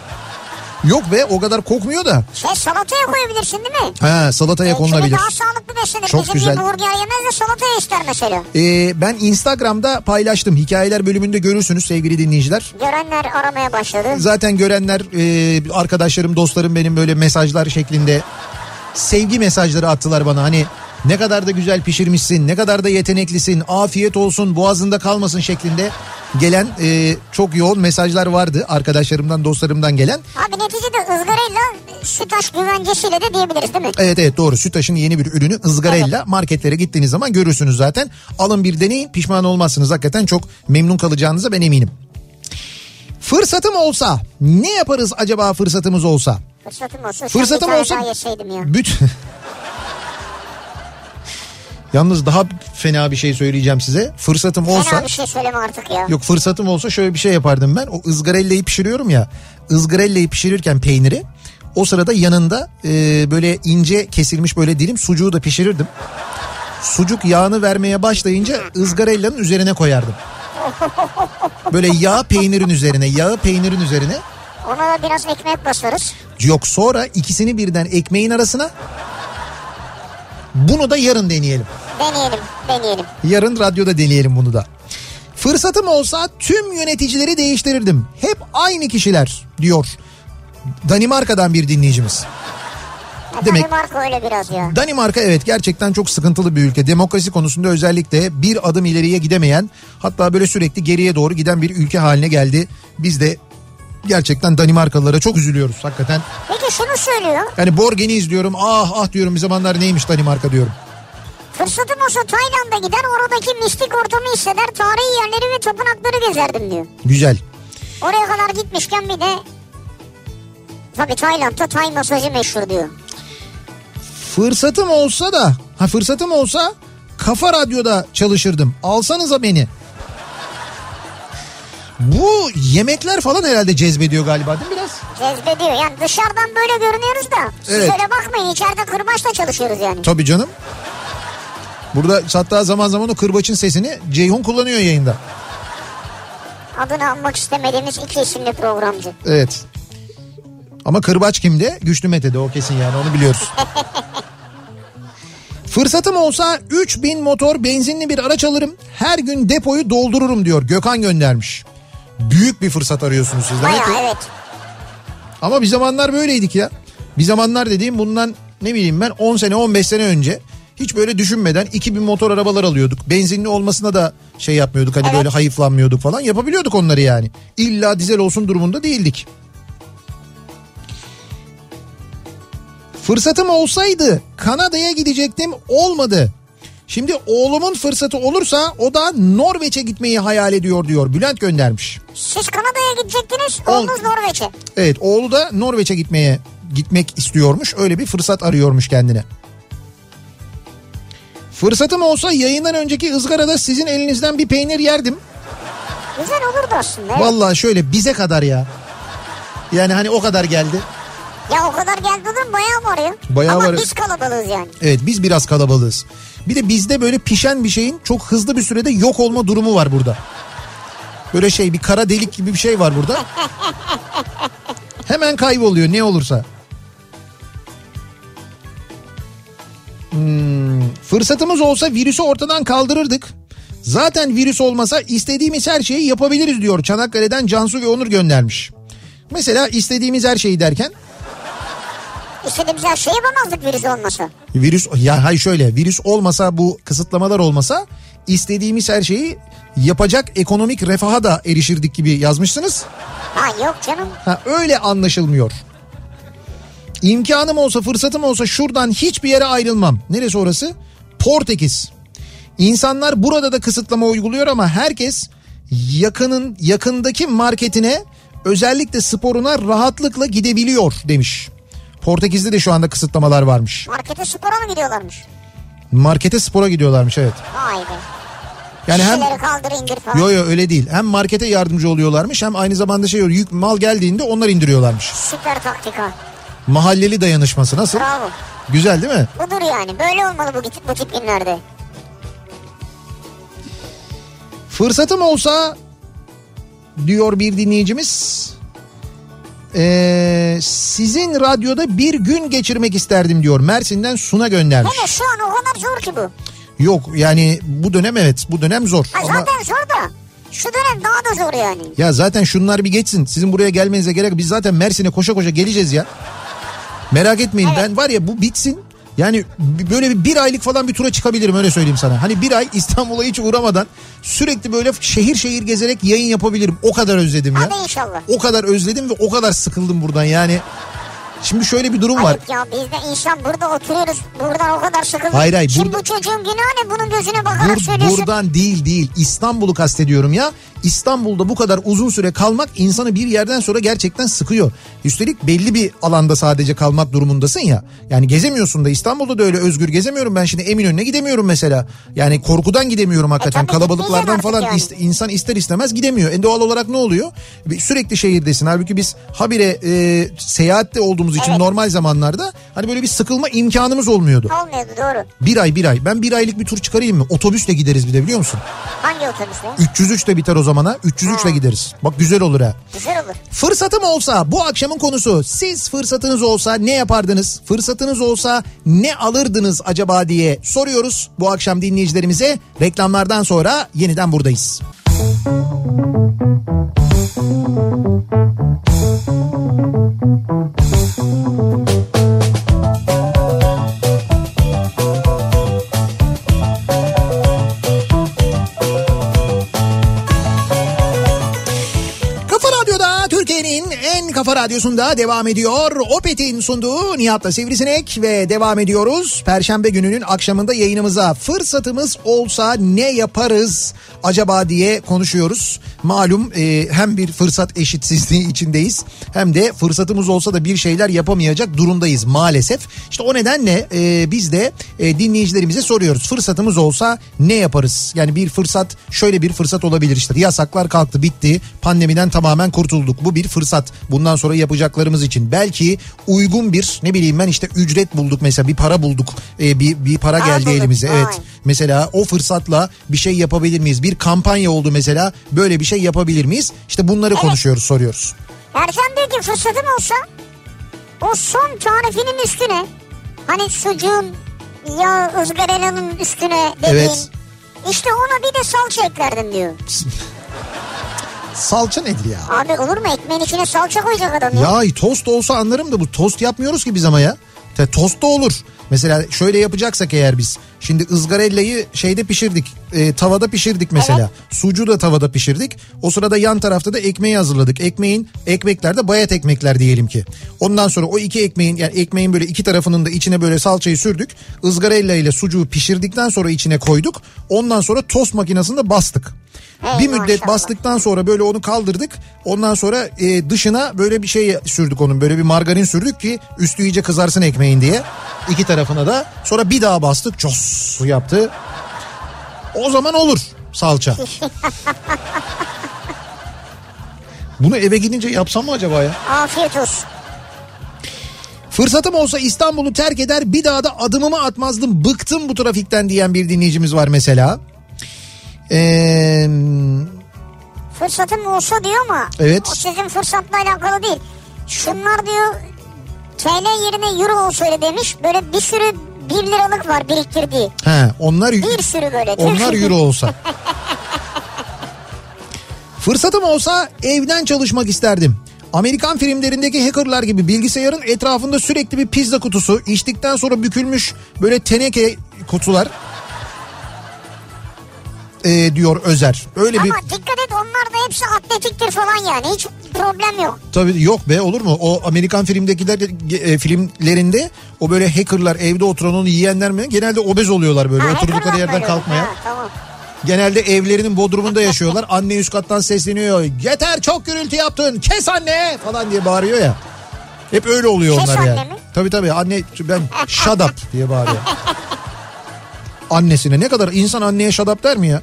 Yok be o kadar kokmuyor da. Şey salataya koyabilirsin değil mi? Ha salataya kimi konulabilir. daha sağlıklı beslenir. Çok Bizim güzel. gibi burger yemez de salataya ister mesela. Ee, ben Instagram'da paylaştım. Hikayeler bölümünde görürsünüz sevgili dinleyiciler. Görenler aramaya başladı. Zaten görenler e, arkadaşlarım dostlarım benim böyle mesajlar şeklinde sevgi mesajları attılar bana. Hani ne kadar da güzel pişirmişsin, ne kadar da yeteneklisin, afiyet olsun, boğazında kalmasın şeklinde gelen e, çok yoğun mesajlar vardı arkadaşlarımdan dostlarımdan gelen. Abi neticede ızgarayla sütaş güvencesiyle de diyebiliriz değil mi? Evet evet doğru Sütaş'ın yeni bir ürünü ızgarayla marketlere gittiğiniz zaman görürsünüz zaten. Alın bir deneyin pişman olmazsınız hakikaten çok memnun kalacağınıza ben eminim. Fırsatım olsa ne yaparız acaba fırsatımız olsa? Fırsatım olsa Fırsatım olsa- daha yeseydim ya. Bütün... Yalnız daha fena bir şey söyleyeceğim size. Fırsatım olsa... Fena bir şey söyleme artık ya. Yok fırsatım olsa şöyle bir şey yapardım ben. O ızgarellayı pişiriyorum ya. ızgarellayı pişirirken peyniri o sırada yanında e, böyle ince kesilmiş böyle dilim sucuğu da pişirirdim. Sucuk yağını vermeye başlayınca ızgarellanın üzerine koyardım. Böyle yağ peynirin üzerine, yağı peynirin üzerine. Ona da biraz ekmek basarız. Yok sonra ikisini birden ekmeğin arasına. Bunu da yarın deneyelim. Deneyelim, deneyelim. Yarın radyoda deneyelim bunu da. Fırsatım olsa tüm yöneticileri değiştirirdim. Hep aynı kişiler diyor. Danimarka'dan bir dinleyicimiz. Demek- Danimarka öyle biraz ya. Danimarka evet gerçekten çok sıkıntılı bir ülke. Demokrasi konusunda özellikle bir adım ileriye gidemeyen hatta böyle sürekli geriye doğru giden bir ülke haline geldi. Biz de gerçekten Danimarkalılara çok üzülüyoruz hakikaten. Peki şunu söylüyor. Yani Borgen'i izliyorum ah ah diyorum bir zamanlar neymiş Danimarka diyorum. Fırsatım olsa Tayland'a gider oradaki mistik ortamı hisseder. Tarihi yerleri ve tapınakları gezerdim diyor. Güzel. Oraya kadar gitmişken bir de Tabii Tayland'da Tay masajı meşhur diyor. Fırsatım olsa da ha fırsatım olsa Kafa Radyo'da çalışırdım. Alsanıza beni. Bu yemekler falan herhalde cezbediyor galiba değil mi biraz? Cezbediyor. Yani dışarıdan böyle görünüyoruz da. Siz Evet. öyle bakmayın içeride kırbaçla çalışıyoruz yani. Tabii canım. Burada hatta zaman zaman o kırbaçın sesini Ceyhun kullanıyor yayında. Adını almak istemediğimiz iki isimli programcı. Evet. Ama kırbaç kimde? Güçlü Mete'de o kesin yani onu biliyoruz. [laughs] Fırsatım olsa 3000 motor benzinli bir araç alırım. Her gün depoyu doldururum diyor. Gökhan göndermiş. Büyük bir fırsat arıyorsunuz siz. Baya evet. Ama bir zamanlar böyleydik ya. Bir zamanlar dediğim bundan ne bileyim ben 10 sene 15 sene önce hiç böyle düşünmeden 2000 motor arabalar alıyorduk. Benzinli olmasına da şey yapmıyorduk hani Evet. böyle hayıflanmıyorduk falan yapabiliyorduk onları yani. İlla dizel olsun durumunda değildik. Fırsatım olsaydı Kanada'ya gidecektim olmadı. Şimdi oğlumun fırsatı olursa o da Norveç'e gitmeyi hayal ediyor diyor. Bülent göndermiş. Siz Kanada'ya gidecektiniz. Oğlunuz Norveç'e. Evet oğlu da Norveç'e gitmeye gitmek istiyormuş. Öyle bir fırsat arıyormuş kendine. Fırsatım olsa yayından önceki ızgarada sizin elinizden bir peynir yerdim. Güzel olurdu aslında. Vallahi şöyle bize kadar ya. Yani hani o kadar geldi. Ya o kadar geldi olur mu? Bayağı var ya. Bayağı Ama var. biz kalabalığız yani. Evet biz biraz kalabalığız. Bir de bizde böyle pişen bir şeyin çok hızlı bir sürede yok olma durumu var burada. Böyle şey bir kara delik gibi bir şey var burada. Hemen kayboluyor ne olursa. Hmm, fırsatımız olsa virüsü ortadan kaldırırdık. Zaten virüs olmasa istediğimiz her şeyi yapabiliriz diyor. Çanakkale'den Cansu ve Onur göndermiş. Mesela istediğimiz her şeyi derken İstediğimiz her şeyi yapamazdık virüs olmasa. Virüs ya hay şöyle virüs olmasa bu kısıtlamalar olmasa istediğimiz her şeyi yapacak ekonomik refaha da erişirdik gibi yazmışsınız. Ha yok canım. Ha öyle anlaşılmıyor. İmkanım olsa fırsatım olsa şuradan hiçbir yere ayrılmam. Neresi orası? Portekiz. İnsanlar burada da kısıtlama uyguluyor ama herkes yakının yakındaki marketine özellikle sporuna rahatlıkla gidebiliyor demiş. Portekiz'de de şu anda kısıtlamalar varmış. Markete spora mı gidiyorlarmış? Markete spora gidiyorlarmış evet. Vay be. Yani hem kaldır indir falan. yo yo öyle değil. Hem markete yardımcı oluyorlarmış hem aynı zamanda şey yük mal geldiğinde onlar indiriyorlarmış. Süper taktika. Mahalleli dayanışması nasıl? Bravo. Güzel değil mi? Budur yani. Böyle olmalı bu, bu tip günlerde. Fırsatım olsa diyor bir dinleyicimiz ee, sizin radyoda bir gün geçirmek isterdim diyor. Mersin'den Suna göndermiş. Ama şu an o kadar zor ki bu. Yok yani bu dönem evet bu dönem zor. Ha, Ama zaten zor da. Şu dönem daha da zor yani. ya zaten şunlar bir geçsin. Sizin buraya gelmenize gerek. Biz zaten Mersin'e koşa koşa geleceğiz ya. Merak etmeyin ben var ya bu bitsin. Yani böyle bir, bir aylık falan bir tura çıkabilirim öyle söyleyeyim sana. Hani bir ay [laughs] İstanbul'a hiç uğramadan sürekli böyle şehir şehir gezerek yayın yapabilirim. O kadar özledim ya. Hadi inşallah. O kadar özledim ve o kadar sıkıldım buradan yani. Şimdi şöyle bir durum var. Ayıp ya biz de insan burada oturuyoruz. Buradan o kadar sıkıldık. Hayır, hayır, Şimdi burada- bu çocuğun günahı ne? Bunun gözüne bakarak Bur- söylüyorsun. buradan değil değil İstanbul'u kastediyorum ya. İstanbul'da bu kadar uzun süre kalmak insanı bir yerden sonra gerçekten sıkıyor. Üstelik belli bir alanda sadece kalmak durumundasın ya. Yani gezemiyorsun da İstanbul'da da öyle özgür gezemiyorum. Ben şimdi Eminönü'ne gidemiyorum mesela. Yani korkudan gidemiyorum hakikaten. E Kalabalıklardan falan yani. ist- insan ister istemez gidemiyor. En doğal olarak ne oluyor? Sürekli şehirdesin. Halbuki biz habire e, seyahatte olduğumuz için Evet. normal zamanlarda hani böyle bir sıkılma imkanımız olmuyordu. Olmuyordu doğru. Bir ay bir ay. Ben bir aylık bir tur çıkarayım mı? Otobüsle gideriz bir de biliyor musun? Hangi otobüsle? 303 de biter o zaman ha. 303 ile gideriz. Bak güzel olur ha. Güzel olur. Fırsatım olsa bu akşamın konusu siz fırsatınız olsa ne yapardınız? Fırsatınız olsa ne alırdınız acaba diye soruyoruz bu akşam dinleyicilerimize. Reklamlardan sonra yeniden buradayız. Kafa radyosunda devam ediyor. Opet'in sunduğu Nihat'la Sivrisinek ve devam ediyoruz. Perşembe gününün akşamında yayınımıza fırsatımız olsa ne yaparız acaba diye konuşuyoruz. Malum e, hem bir fırsat eşitsizliği içindeyiz hem de fırsatımız olsa da bir şeyler yapamayacak durumdayız maalesef. İşte o nedenle e, biz de e, dinleyicilerimize soruyoruz. Fırsatımız olsa ne yaparız? Yani bir fırsat şöyle bir fırsat olabilir işte yasaklar kalktı bitti pandemiden tamamen kurtulduk. Bu bir fırsat bundan sonra yapacaklarımız için. Belki uygun bir ne bileyim ben işte ücret bulduk mesela bir para bulduk e, bir, bir para Aa, geldi bulduk. elimize. Evet mesela o fırsatla bir şey yapabilir miyiz? Bir kampanya oldu mesela böyle bir şey yapabilir miyiz? İşte bunları konuşuyoruz soruyoruz. Ercan diyor ki fırsatım olsa o son tarifinin üstüne hani sucuğun ya ızgaralanın üstüne dediğin Evet. işte ona bir de salça eklerdim diyor. [laughs] Salça nedir ya? Abi olur mu ekmeğin içine salça koyacak adam ya. Ya tost olsa anlarım da bu tost yapmıyoruz ki biz ama ya. Te, tost da olur. Mesela şöyle yapacaksak eğer biz. Şimdi ızgarellayı şeyde pişirdik. e, tavada pişirdik mesela. Sucuğu da tavada pişirdik. O sırada yan tarafta da ekmeği hazırladık. Ekmeğin ekmekler de bayat ekmekler diyelim ki. Ondan sonra o iki ekmeğin yani ekmeğin böyle iki tarafının da içine böyle salçayı sürdük. Izgarella ile sucuğu pişirdikten sonra içine koyduk. Ondan sonra tost makinesinde bastık. Hey, bir müddet maşallah. bastıktan sonra böyle onu kaldırdık. Ondan sonra e, dışına böyle bir şey sürdük onun. Böyle bir margarin sürdük ki üstü iyice kızarsın ekmeğin diye. İki tarafına da. Sonra bir daha bastık. Cos yaptı. O zaman olur salça. [laughs] Bunu eve gidince yapsam mı acaba ya? Afiyet olsun. Fırsatım olsa İstanbul'u terk eder bir daha da adımımı atmazdım. Bıktım bu trafikten diyen bir dinleyicimiz var mesela. Eee... Fırsatım olsa diyor ama Evet. o sizin fırsatla alakalı değil. Şunlar diyor TL yerine euro olsaydı demiş. Böyle bir sürü 1 liralık var biriktirdiği. He, onlar Bir sürü böyle. onlar euro olsa. Fırsatım olsa evden çalışmak isterdim. Amerikan filmlerindeki hackerlar gibi bilgisayarın etrafında sürekli bir pizza kutusu, içtikten sonra bükülmüş böyle teneke kutular e, diyor Özer. Öyle bir Ama dikkat et onlar da hepsi atletiktir falan yani. Hiç problem yok. Tabii yok be olur mu? O Amerikan filmdekiler e, filmlerinde o böyle hackerlar evde oturan onu yiyenler mi? Genelde obez oluyorlar böyle Ha, oturdukları yerden kalkmaya. Ha, tamam. Genelde evlerinin bodrumunda yaşıyorlar. [laughs] Anne üst kattan sesleniyor. Yeter çok gürültü yaptın. Kes anne falan diye bağırıyor ya. Hep öyle oluyor Kes onlar yani. mi? Tabii tabii anne ben [laughs] shut up diye bağırıyor. [laughs] Annesine ne kadar insan anneye up der mi ya?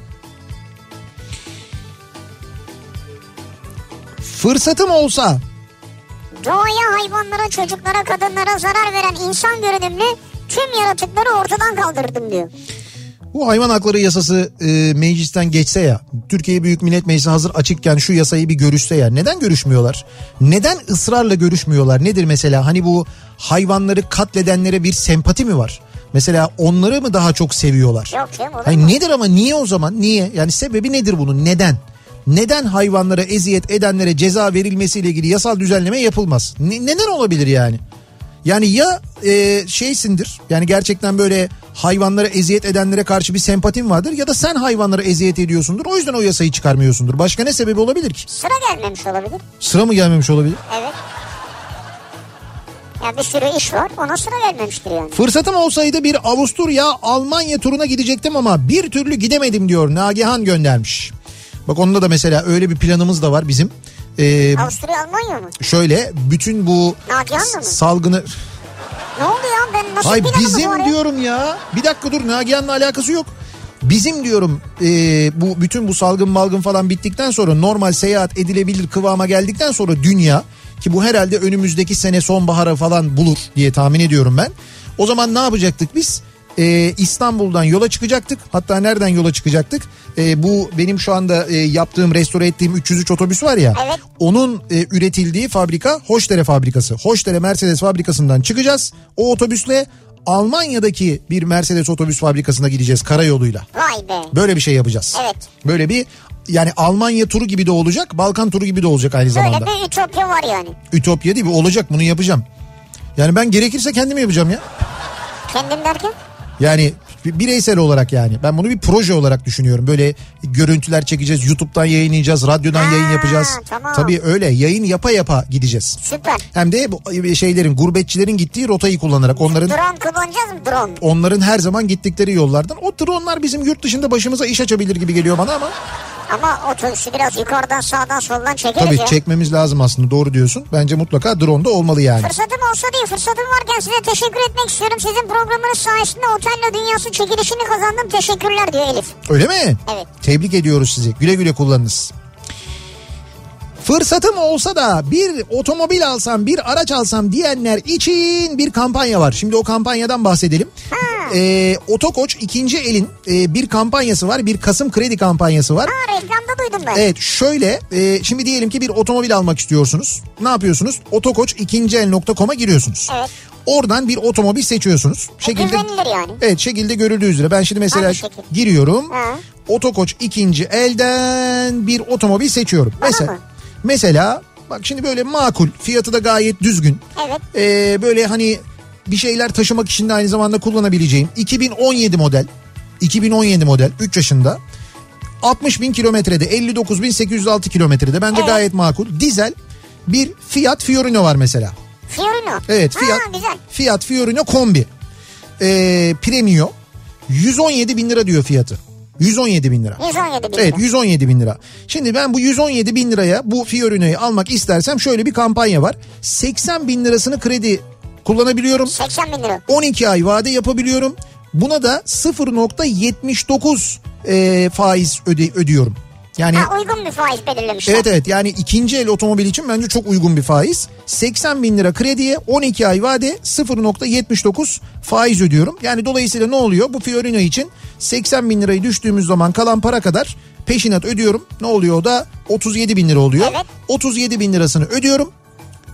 Fırsatım olsa Doğaya, hayvanlara, çocuklara, kadınlara zarar veren insan görünümlü tüm yaratıkları ortadan kaldırdım diyor. Bu hayvan hakları yasası e, meclisten geçse ya Türkiye Büyük Millet Meclisi hazır açıkken şu yasayı bir görüşse ya neden görüşmüyorlar? Neden ısrarla görüşmüyorlar? Nedir mesela hani bu hayvanları katledenlere bir sempati mi var? Mesela onları mı daha çok seviyorlar? Yok canım olur Hayır, nedir ama niye o zaman? Niye? Yani sebebi nedir bunun? Neden? Neden hayvanlara eziyet edenlere ceza verilmesiyle ilgili yasal düzenleme yapılmaz? Ne- neden olabilir yani? Yani ya e, şeysindir yani gerçekten böyle hayvanlara eziyet edenlere karşı bir sempatin vardır ya da sen hayvanlara eziyet ediyorsundur o yüzden o yasayı çıkarmıyorsundur. Başka ne sebebi olabilir ki? Sıra gelmemiş olabilir. Sıra mı gelmemiş olabilir? Evet. Ya bir sürü iş var ona sıra gelmemiştir yani. Fırsatım olsaydı bir Avusturya Almanya turuna gidecektim ama bir türlü gidemedim diyor Nagihan göndermiş. Bak onda da mesela öyle bir planımız da var bizim. Ee, Avusturya Almanya mı? şöyle bütün bu Nagihan'la mı? salgını... Ne oldu ya ben nasıl Ay planımız bizim diyorum ya. Bir dakika dur Nagihan'la alakası yok. Bizim diyorum e, bu bütün bu salgın malgın falan bittikten sonra normal seyahat edilebilir kıvama geldikten sonra dünya ki bu herhalde önümüzdeki sene sonbahara falan bulur diye tahmin ediyorum ben. O zaman ne yapacaktık biz? E, İstanbul'dan yola çıkacaktık. Hatta nereden yola çıkacaktık? E, bu benim şu anda e, yaptığım restore ettiğim 303 otobüs var ya. Evet. Onun e, üretildiği fabrika Hoşdere fabrikası. Hoşdere Mercedes fabrikasından çıkacağız. O otobüsle Almanya'daki bir Mercedes otobüs fabrikasına gideceğiz karayoluyla. Vay be. Böyle bir şey yapacağız. Evet. Böyle bir yani Almanya turu gibi de olacak, Balkan turu gibi de olacak aynı zamanda. Böyle bir ütopya var yani. Ütopya değil mi? Olacak bunu yapacağım. Yani ben gerekirse kendim yapacağım ya. Kendim derken? Yani bireysel olarak yani. Ben bunu bir proje olarak düşünüyorum. Böyle görüntüler çekeceğiz, YouTube'dan yayınlayacağız, radyodan Ha, yayın yapacağız. tamam. Tabii öyle yayın yapa yapa gideceğiz. Süper. Hem de bu şeylerin gurbetçilerin gittiği rotayı kullanarak onların Drone kullanacağız mı drone? onların her zaman gittikleri yollardan. O dronlar bizim yurt dışında başımıza iş açabilir gibi geliyor bana ama Ama otobüsü biraz yukarıdan sağdan soldan çekeriz tabii ya. çekmemiz lazım aslında doğru diyorsun. Bence mutlaka drone da olmalı yani. Fırsatım olsa değil fırsatım varken size teşekkür etmek istiyorum. Sizin programınız sayesinde Otello Dünyası çekilişini kazandım. Teşekkürler diyor Elif. Öyle mi? Evet. Tebrik ediyoruz sizi. Güle güle kullanınız. Fırsatım olsa da bir otomobil alsam, bir araç alsam diyenler için bir kampanya var. Şimdi o kampanyadan bahsedelim. Ee, Otokoç ikinci elin e, bir kampanyası var. Bir Kasım kredi kampanyası var. Ha reklamda duydum ben. Evet şöyle e, şimdi diyelim ki bir otomobil almak istiyorsunuz. Ne yapıyorsunuz? Otokoç ikinci el.com'a giriyorsunuz. Evet. Oradan bir otomobil seçiyorsunuz. Şekilde Güvenilir yani. Evet şekilde görüldüğü üzere ben şimdi mesela giriyorum. Ha. Otokoç ikinci elden bir otomobil seçiyorum. Bana mesela mı? mesela bak şimdi böyle makul fiyatı da gayet düzgün. Evet. Ee, böyle hani bir şeyler taşımak için de aynı zamanda kullanabileceğim 2017 model 2017 model 3 yaşında 60 bin kilometrede 59 bin 806 kilometrede bence Evet. gayet makul dizel bir Fiat Fiorino var mesela. Fiorino. Evet Fiat, Ha güzel. Fiat Fiorino kombi. Ee, premium 117 bin lira diyor fiyatı. 117 bin lira. 117 bin Evet lira. 117 bin lira. Şimdi ben bu 117 bin liraya bu Fiorino'yu almak istersem şöyle bir kampanya var. 80 bin lirasını kredi kullanabiliyorum. 80 bin lira. 12 ay vade yapabiliyorum. Buna da 0.79 e, faiz öde, ödüyorum. Yani Ha uygun bir faiz belirlemişler. evet evet yani ikinci el otomobil için bence çok uygun bir faiz. 80 bin lira krediye 12 ay vade 0.79 faiz ödüyorum. Yani dolayısıyla ne oluyor? Bu Fiorino için 80 bin lirayı düştüğümüz zaman kalan para kadar peşinat ödüyorum. Ne oluyor o da 37 bin lira oluyor. Evet. 37 bin lirasını ödüyorum.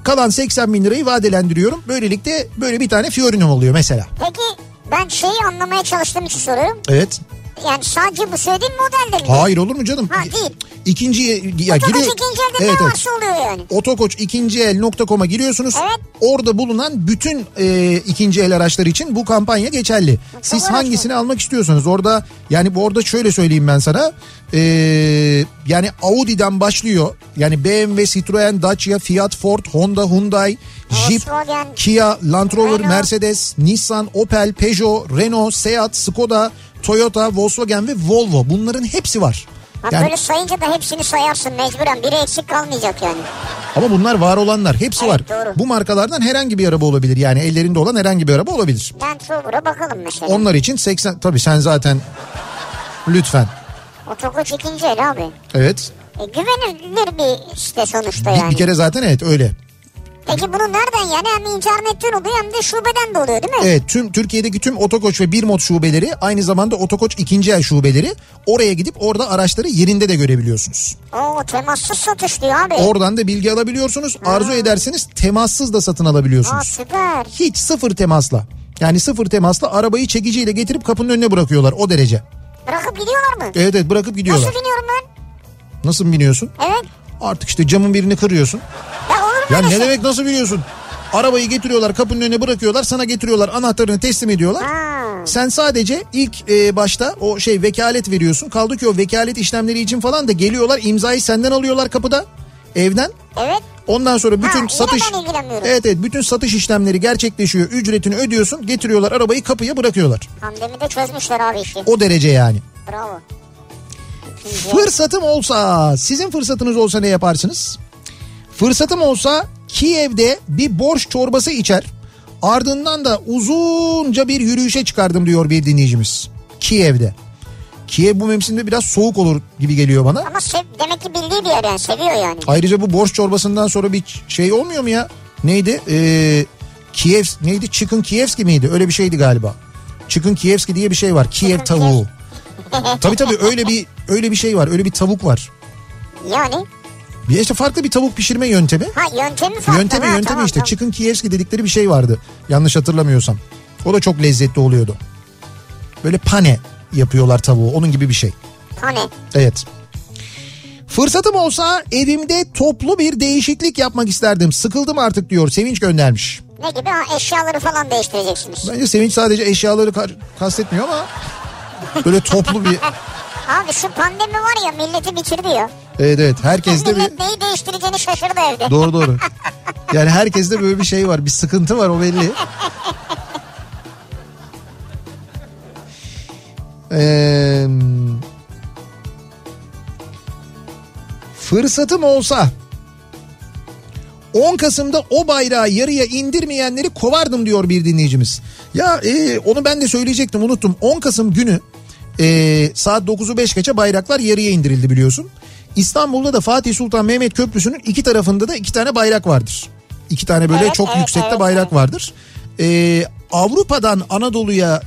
Kalan 80 bin lirayı vadelendiriyorum. Böylelikle böyle bir tane Fiorino oluyor mesela. Peki ben şeyi anlamaya çalıştığım için soruyorum. Evet. Yani sadece bu söylediğin modelde mi? Hayır olur mu canım? Ha, değil. İkinci ya Otokoç gire- ikinci elde Evet, ne evet. varsa oluyor yani. Otokoç ikinci el.com'a giriyorsunuz. Evet. Orada bulunan bütün e, ikinci el araçlar için bu kampanya geçerli. Siz araç hangisini almak istiyorsanız orada yani bu orada şöyle söyleyeyim ben sana. E, yani Audi'den başlıyor. Yani BMW, Citroen, Dacia, Fiat, Ford, Honda, Hyundai, Jeep, Volkswagen, Kia, Land Rover, Renault. Mercedes, Nissan, Opel, Peugeot, Renault, Seat, Skoda, Toyota, Volkswagen ve Volvo. Bunların hepsi var. Ha, Yani Böyle sayınca da hepsini sayarsın mecburen. Biri eksik kalmayacak yani. Ama bunlar var olanlar. Hepsi Evet, var. doğru. Bu markalardan herhangi bir araba olabilir. Yani ellerinde olan herhangi bir araba olabilir. Land Rover'a bakalım mesela. Onlar için 80 tabii sen zaten lütfen. Otokoç ikinci el abi. Evet. E, güvenilir bir site sonuçta Bir, yani. bir kere zaten evet öyle. Peki bunu nereden yani hem internetten oluyor hem de şubeden de oluyor değil mi? Evet tüm Türkiye'deki tüm Otokoç ve Birmot şubeleri aynı zamanda Otokoç ikinci el şubeleri oraya gidip orada araçları yerinde de görebiliyorsunuz. Oo temassız satış diyor abi. Oradan da bilgi alabiliyorsunuz. Arzu ederseniz temassız da satın Aa alabiliyorsunuz. süper. Hiç sıfır temasla. Yani sıfır temasla arabayı çekiciyle getirip kapının önüne bırakıyorlar o derece. Bırakıp gidiyorlar mı? Evet evet bırakıp gidiyorlar. Nasıl biniyorum ben? Nasıl biniyorsun? Evet. Artık işte camın birini kırıyorsun. Ya Ya ne demek nasıl biliyorsun? Arabayı getiriyorlar kapının önüne bırakıyorlar sana getiriyorlar anahtarını teslim ediyorlar. Ha. Sen sadece ilk e, başta o şey vekalet veriyorsun. Kaldı ki o vekalet işlemleri için falan da geliyorlar imzayı senden alıyorlar kapıda evden. Evet. Ondan sonra bütün yine satış. Evet evet bütün satış işlemleri gerçekleşiyor. Ücretini ödüyorsun. Getiriyorlar arabayı kapıya bırakıyorlar. Pandemide çözmüşler abi işi. O derece yani. Bravo. Fırsatım olsa, sizin fırsatınız olsa ne yaparsınız? Fırsatım olsa Kiev'de bir borş çorbası içer. Ardından da uzunca bir yürüyüşe çıkardım diyor bir dinleyicimiz. Kiev'de. Kiev bu mevsimde biraz soğuk olur gibi geliyor bana. Ama sev, demek ki bildiği bir yer yani seviyor yani. Ayrıca bu borş çorbasından sonra bir şey olmuyor mu ya? Neydi? Ee, Kiev neydi? Chicken Kievski miydi? Öyle bir şeydi galiba. Chicken Kievski diye bir şey var. Kiev tavuğu. tabii tabii öyle bir öyle bir şey var. Öyle bir tavuk var. Yani. Bir işte farklı bir tavuk pişirme yöntemi. Ha yöntemi farklı. Yöntemi ha, yöntemi tamam, işte tamam. Chicken Kievski dedikleri bir şey vardı. Yanlış hatırlamıyorsam. O da çok lezzetli oluyordu. Böyle pane yapıyorlar tavuğu. Onun gibi bir şey. Hani. Evet. Fırsatım olsa evimde toplu bir değişiklik yapmak isterdim. Sıkıldım artık diyor. Sevinç göndermiş. Ne gibi ha, eşyaları falan değiştireceksiniz. Bence Sevinç sadece eşyaları kastetmiyor ama böyle toplu bir... [laughs] Abi şu pandemi var ya milleti bitirdi ya. Evet evet herkeste bir... Millet neyi değiştireceğini şaşırdı evde. Doğru doğru. Yani herkeste böyle bir şey var. Bir sıkıntı var o belli. Ee, fırsatım olsa 10 Kasım'da o bayrağı yarıya indirmeyenleri kovardım diyor bir dinleyicimiz. Ya e, onu ben de söyleyecektim unuttum. 10 Kasım günü e, saat 9'u 5 geçe bayraklar yarıya indirildi biliyorsun. İstanbul'da da Fatih Sultan Mehmet Köprüsü'nün iki tarafında da iki tane bayrak vardır. İki tane böyle Evet, çok evet, yüksekte evet, bayrak evet. vardır. E, Avrupa'dan Anadolu'ya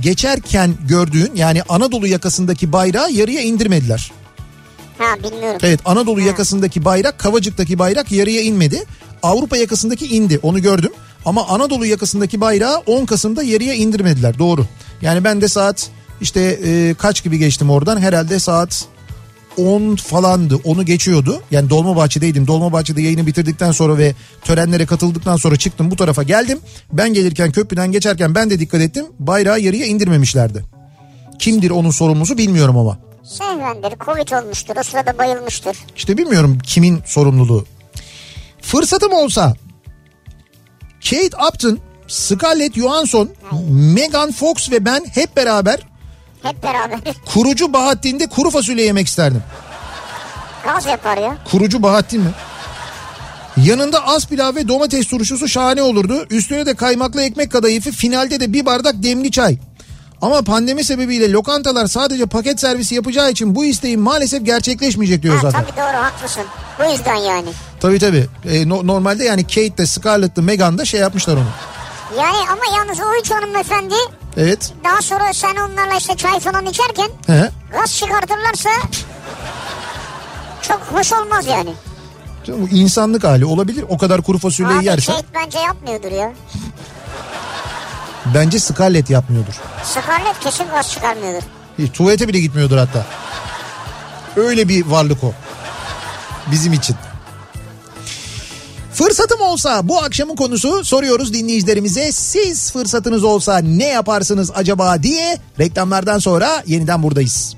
geçerken gördüğün yani Anadolu yakasındaki bayrağı yarıya indirmediler. Ha bilmiyorum. Evet Anadolu yakasındaki bayrak Kavacık'taki bayrak yarıya inmedi. Avrupa yakasındaki indi onu gördüm. Ama Anadolu yakasındaki bayrağı 10 Kasım'da yarıya indirmediler doğru. Yani ben de saat işte e, kaç gibi geçtim oradan herhalde saat 10 falandı onu geçiyordu. Yani Dolmabahçe'deydim. Dolmabahçe'de yayını bitirdikten sonra ve törenlere katıldıktan sonra çıktım bu tarafa geldim. Ben gelirken köprüden geçerken ben de dikkat ettim. Bayrağı yarıya indirmemişlerdi. Kimdir onun sorumlusu bilmiyorum ama. Sehvendir, Covid olmuştur, o sırada bayılmıştır. İşte bilmiyorum kimin sorumluluğu. Fırsatım olsa Kate Upton, Scarlett Johansson, Megan Fox ve ben hep beraber Hep beraber kurucu Bahattin'de kuru fasulye yemek isterdim. gaz yapar ya. Kurucu Bahattin mi? Yanında az pilav ve domates turşusu şahane olurdu. Üstüne de kaymaklı ekmek kadayıfı finalde de bir bardak demli çay. Ama pandemi sebebiyle lokantalar sadece paket servisi yapacağı için bu isteğim maalesef gerçekleşmeyecek diyor Ha, zaten. tabii doğru haklısın. Bu yüzden yani. Tabii tabii. E, no- normalde yani Kate de Scarlett'lı Meghan da şey yapmışlar onu. Yani ama yalnız o üç hanımefendi Evet. daha sonra sen onlarla işte çay falan içerken He. gaz çıkartırlarsa çok hoş olmaz yani. Bu insanlık hali olabilir. O kadar kuru fasulyeyi Abi yersen Kate bence yapmıyordur ya. bence Scarlett yapmıyordur. Scarlett kesin gaz çıkarmıyordur. Hiç tuvalete bile gitmiyordur hatta. Öyle bir varlık o. Bizim için. Fırsatım olsa bu akşamın konusu soruyoruz dinleyicilerimize. Siz fırsatınız olsa ne yaparsınız acaba diye reklamlardan sonra yeniden buradayız.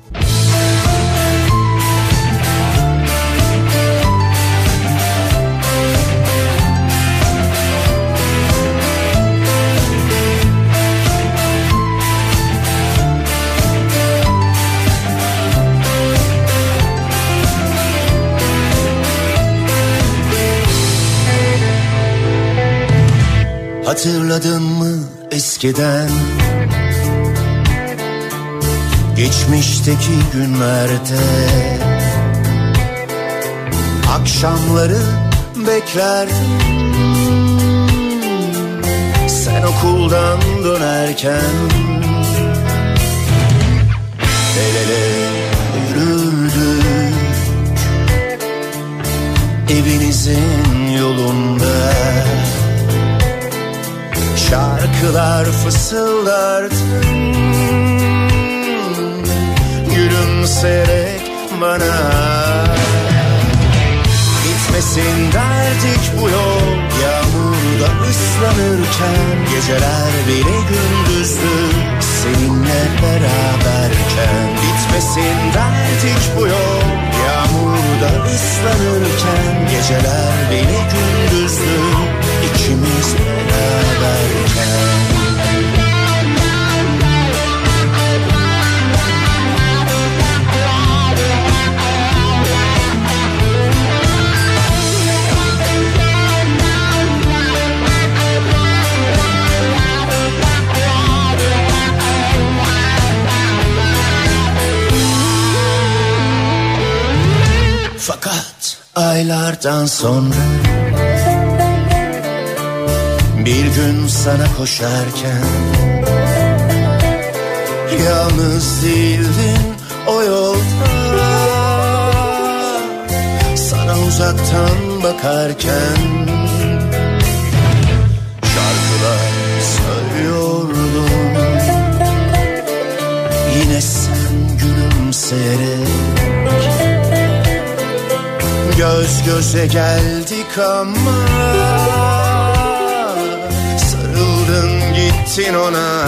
Hatırladın mı eskiden? Geçmişteki günlerde. Akşamları beklerdim. Sen okuldan dönerken. El ele yürürdük. Evinizin yolunda Şarkılar fısıldardın Gülümserek bana. Gitmesin derdik bu yol Yağmurda ıslanırken Geceler bile gündüzdü Seninle beraberken. Gitmesin derdik bu yol Yağmurda ıslanırken Geceler bile gündüzdü İkimiz beraberken Fakat aylardan sonra Bir gün sana koşarken Yalnız değildin o yolda. Sana uzaktan bakarken Şarkılar söylüyordum. Yine sen gülümseyerek Göz göze geldik ama gittin ona.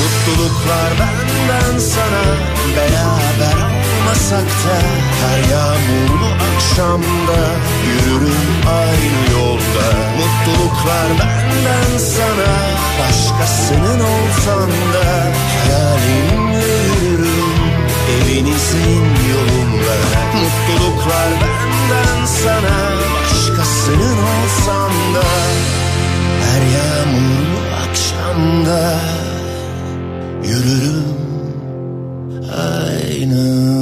Mutluluklar benden sana Beraber olmasak da Her yağmurlu akşamda Yürürüm aynı yolda. Mutluluklar benden sana Başkasının olsan da Hayalimle yürürüm Evinizin yolunda. Mutluluklar benden sana Başkasının olsam da Her yağmurlu akşamda Yürürüm aynı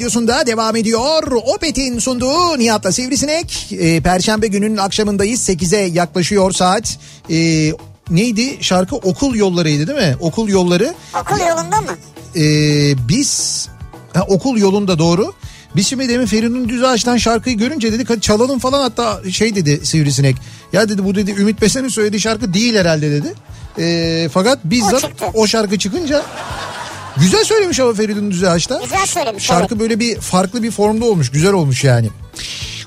radyosunda devam ediyor. Opet'in sunduğu Nihat'la Sivrisinek. Ee, Perşembe gününün akşamındayız. 8'e yaklaşıyor saat. Ee, neydi şarkı? Okul yollarıydı değil mi? Okul yolları. Okul yolunda mı? Ee, biz ha, okul yolunda doğru. Biz şimdi demin Feridun Düzağaç'tan şarkıyı görünce dedik hadi çalalım falan hatta şey dedi Sivrisinek. Ya dedi bu dedi Ümit Besen'in söylediği şarkı değil herhalde dedi. Ee, fakat bizzat çıktı. o şarkı çıkınca güzel söylemiş ama Feridun Düzağaç'ta. Güzel söylemiş. Şarkı evet. böyle bir farklı bir formda olmuş. Güzel olmuş yani.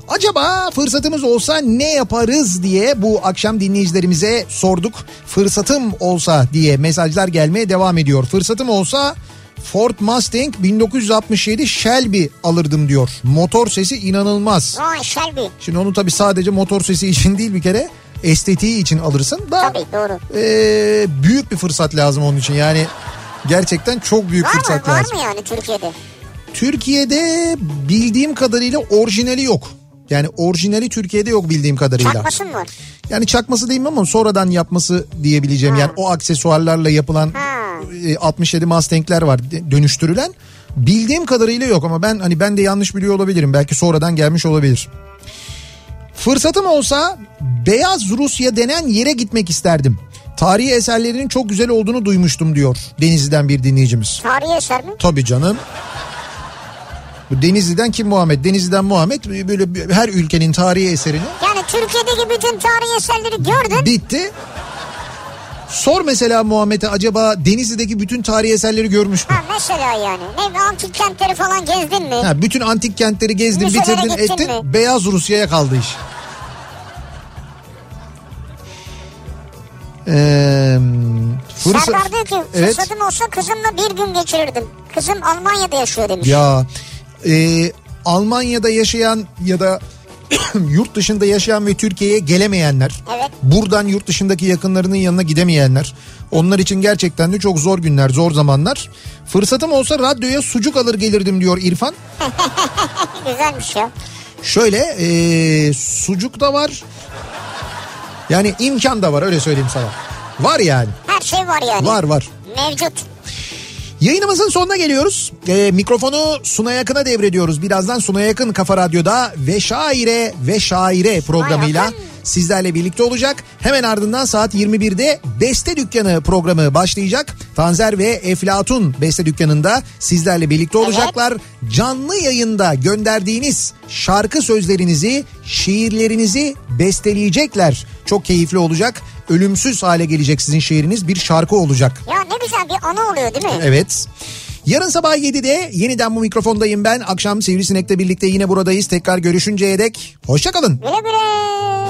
Acaba fırsatımız olsa ne yaparız diye bu akşam dinleyicilerimize sorduk. Fırsatım olsa diye mesajlar gelmeye devam ediyor. Fırsatım olsa Ford Mustang 1967 Shelby alırdım diyor. Motor sesi inanılmaz. Vay Shelby. Şimdi onu tabii sadece motor sesi için değil bir kere estetiği için alırsın da Tabii doğru. e, büyük bir fırsat lazım onun için. Yani Gerçekten çok büyük Var mı? fırsat Var lazım. mı yani Türkiye'de? Türkiye'de bildiğim kadarıyla orijinali yok. Yani orijinali Türkiye'de yok bildiğim kadarıyla. Çakması mı var? Yani çakması değil ama sonradan yapması diyebileceğim. Ha. Yani o aksesuarlarla yapılan Ha. e, 67 Mustang'ler var dönüştürülen. Bildiğim kadarıyla yok ama ben hani ben de yanlış biliyor olabilirim. Belki sonradan gelmiş olabilir. Fırsatım olsa Beyaz Rusya denen yere gitmek isterdim. Tarihi eserlerinin çok güzel olduğunu duymuştum diyor Denizli'den bir dinleyicimiz. Tarihi eser mi? Tabii canım. Bu Denizli'den kim Muhammed? Denizli'den Muhammed böyle her ülkenin tarihi eserini Yani Türkiye'deki bütün tarihi eserleri gördün. bitti. Sor mesela Muhammed'e acaba Denizli'deki bütün tarihi eserleri görmüş mü? Ha mesela yani. Ne antik kentleri falan gezdin mi? Ha, bütün antik kentleri gezdin, Müzelere bitirdin, ettin. mi? Beyaz Rusya'ya kaldı iş. Ee, fırsa- Serdar diyor ki Evet. fırsatım olsa kızımla bir gün geçirirdim. Kızım Almanya'da yaşıyor demiş. Ya e, Almanya'da yaşayan ya da [coughs] yurt dışında yaşayan ve Türkiye'ye gelemeyenler, Evet. buradan yurt dışındaki yakınlarının yanına gidemeyenler, onlar için gerçekten de çok zor günler, zor zamanlar. Fırsatım olsa radyoya sucuk alır gelirdim diyor İrfan. [laughs] Güzelmiş ya. Şöyle e, sucuk da var. Yani imkan da var öyle söyleyeyim sana. Var yani. Her şey var yani. Var var. Mevcut. Yayınımızın sonuna geliyoruz. Ee, mikrofonu Suna Yakın'a devrediyoruz. Birazdan Suna Yakın Kafa Radyo'da ve Şaire ve Şaire programıyla Yakın. Sizlerle birlikte olacak. Hemen ardından saat 21'de Beste Dükkanı programı başlayacak. Tanzer ve Eflatun Beste Dükkanı'nda sizlerle birlikte olacaklar. Canlı yayında gönderdiğiniz şarkı sözlerinizi, şiirlerinizi besteleyecekler. Çok keyifli olacak. Ölümsüz hale gelecek sizin şiiriniz bir şarkı olacak. Ya ne güzel bir anı oluyor değil mi? Evet. Yarın sabah 7'de yeniden bu mikrofondayım ben. Akşam Sivrisinek'le birlikte yine buradayız. Tekrar görüşünceye dek hoşçakalın. Güle güle.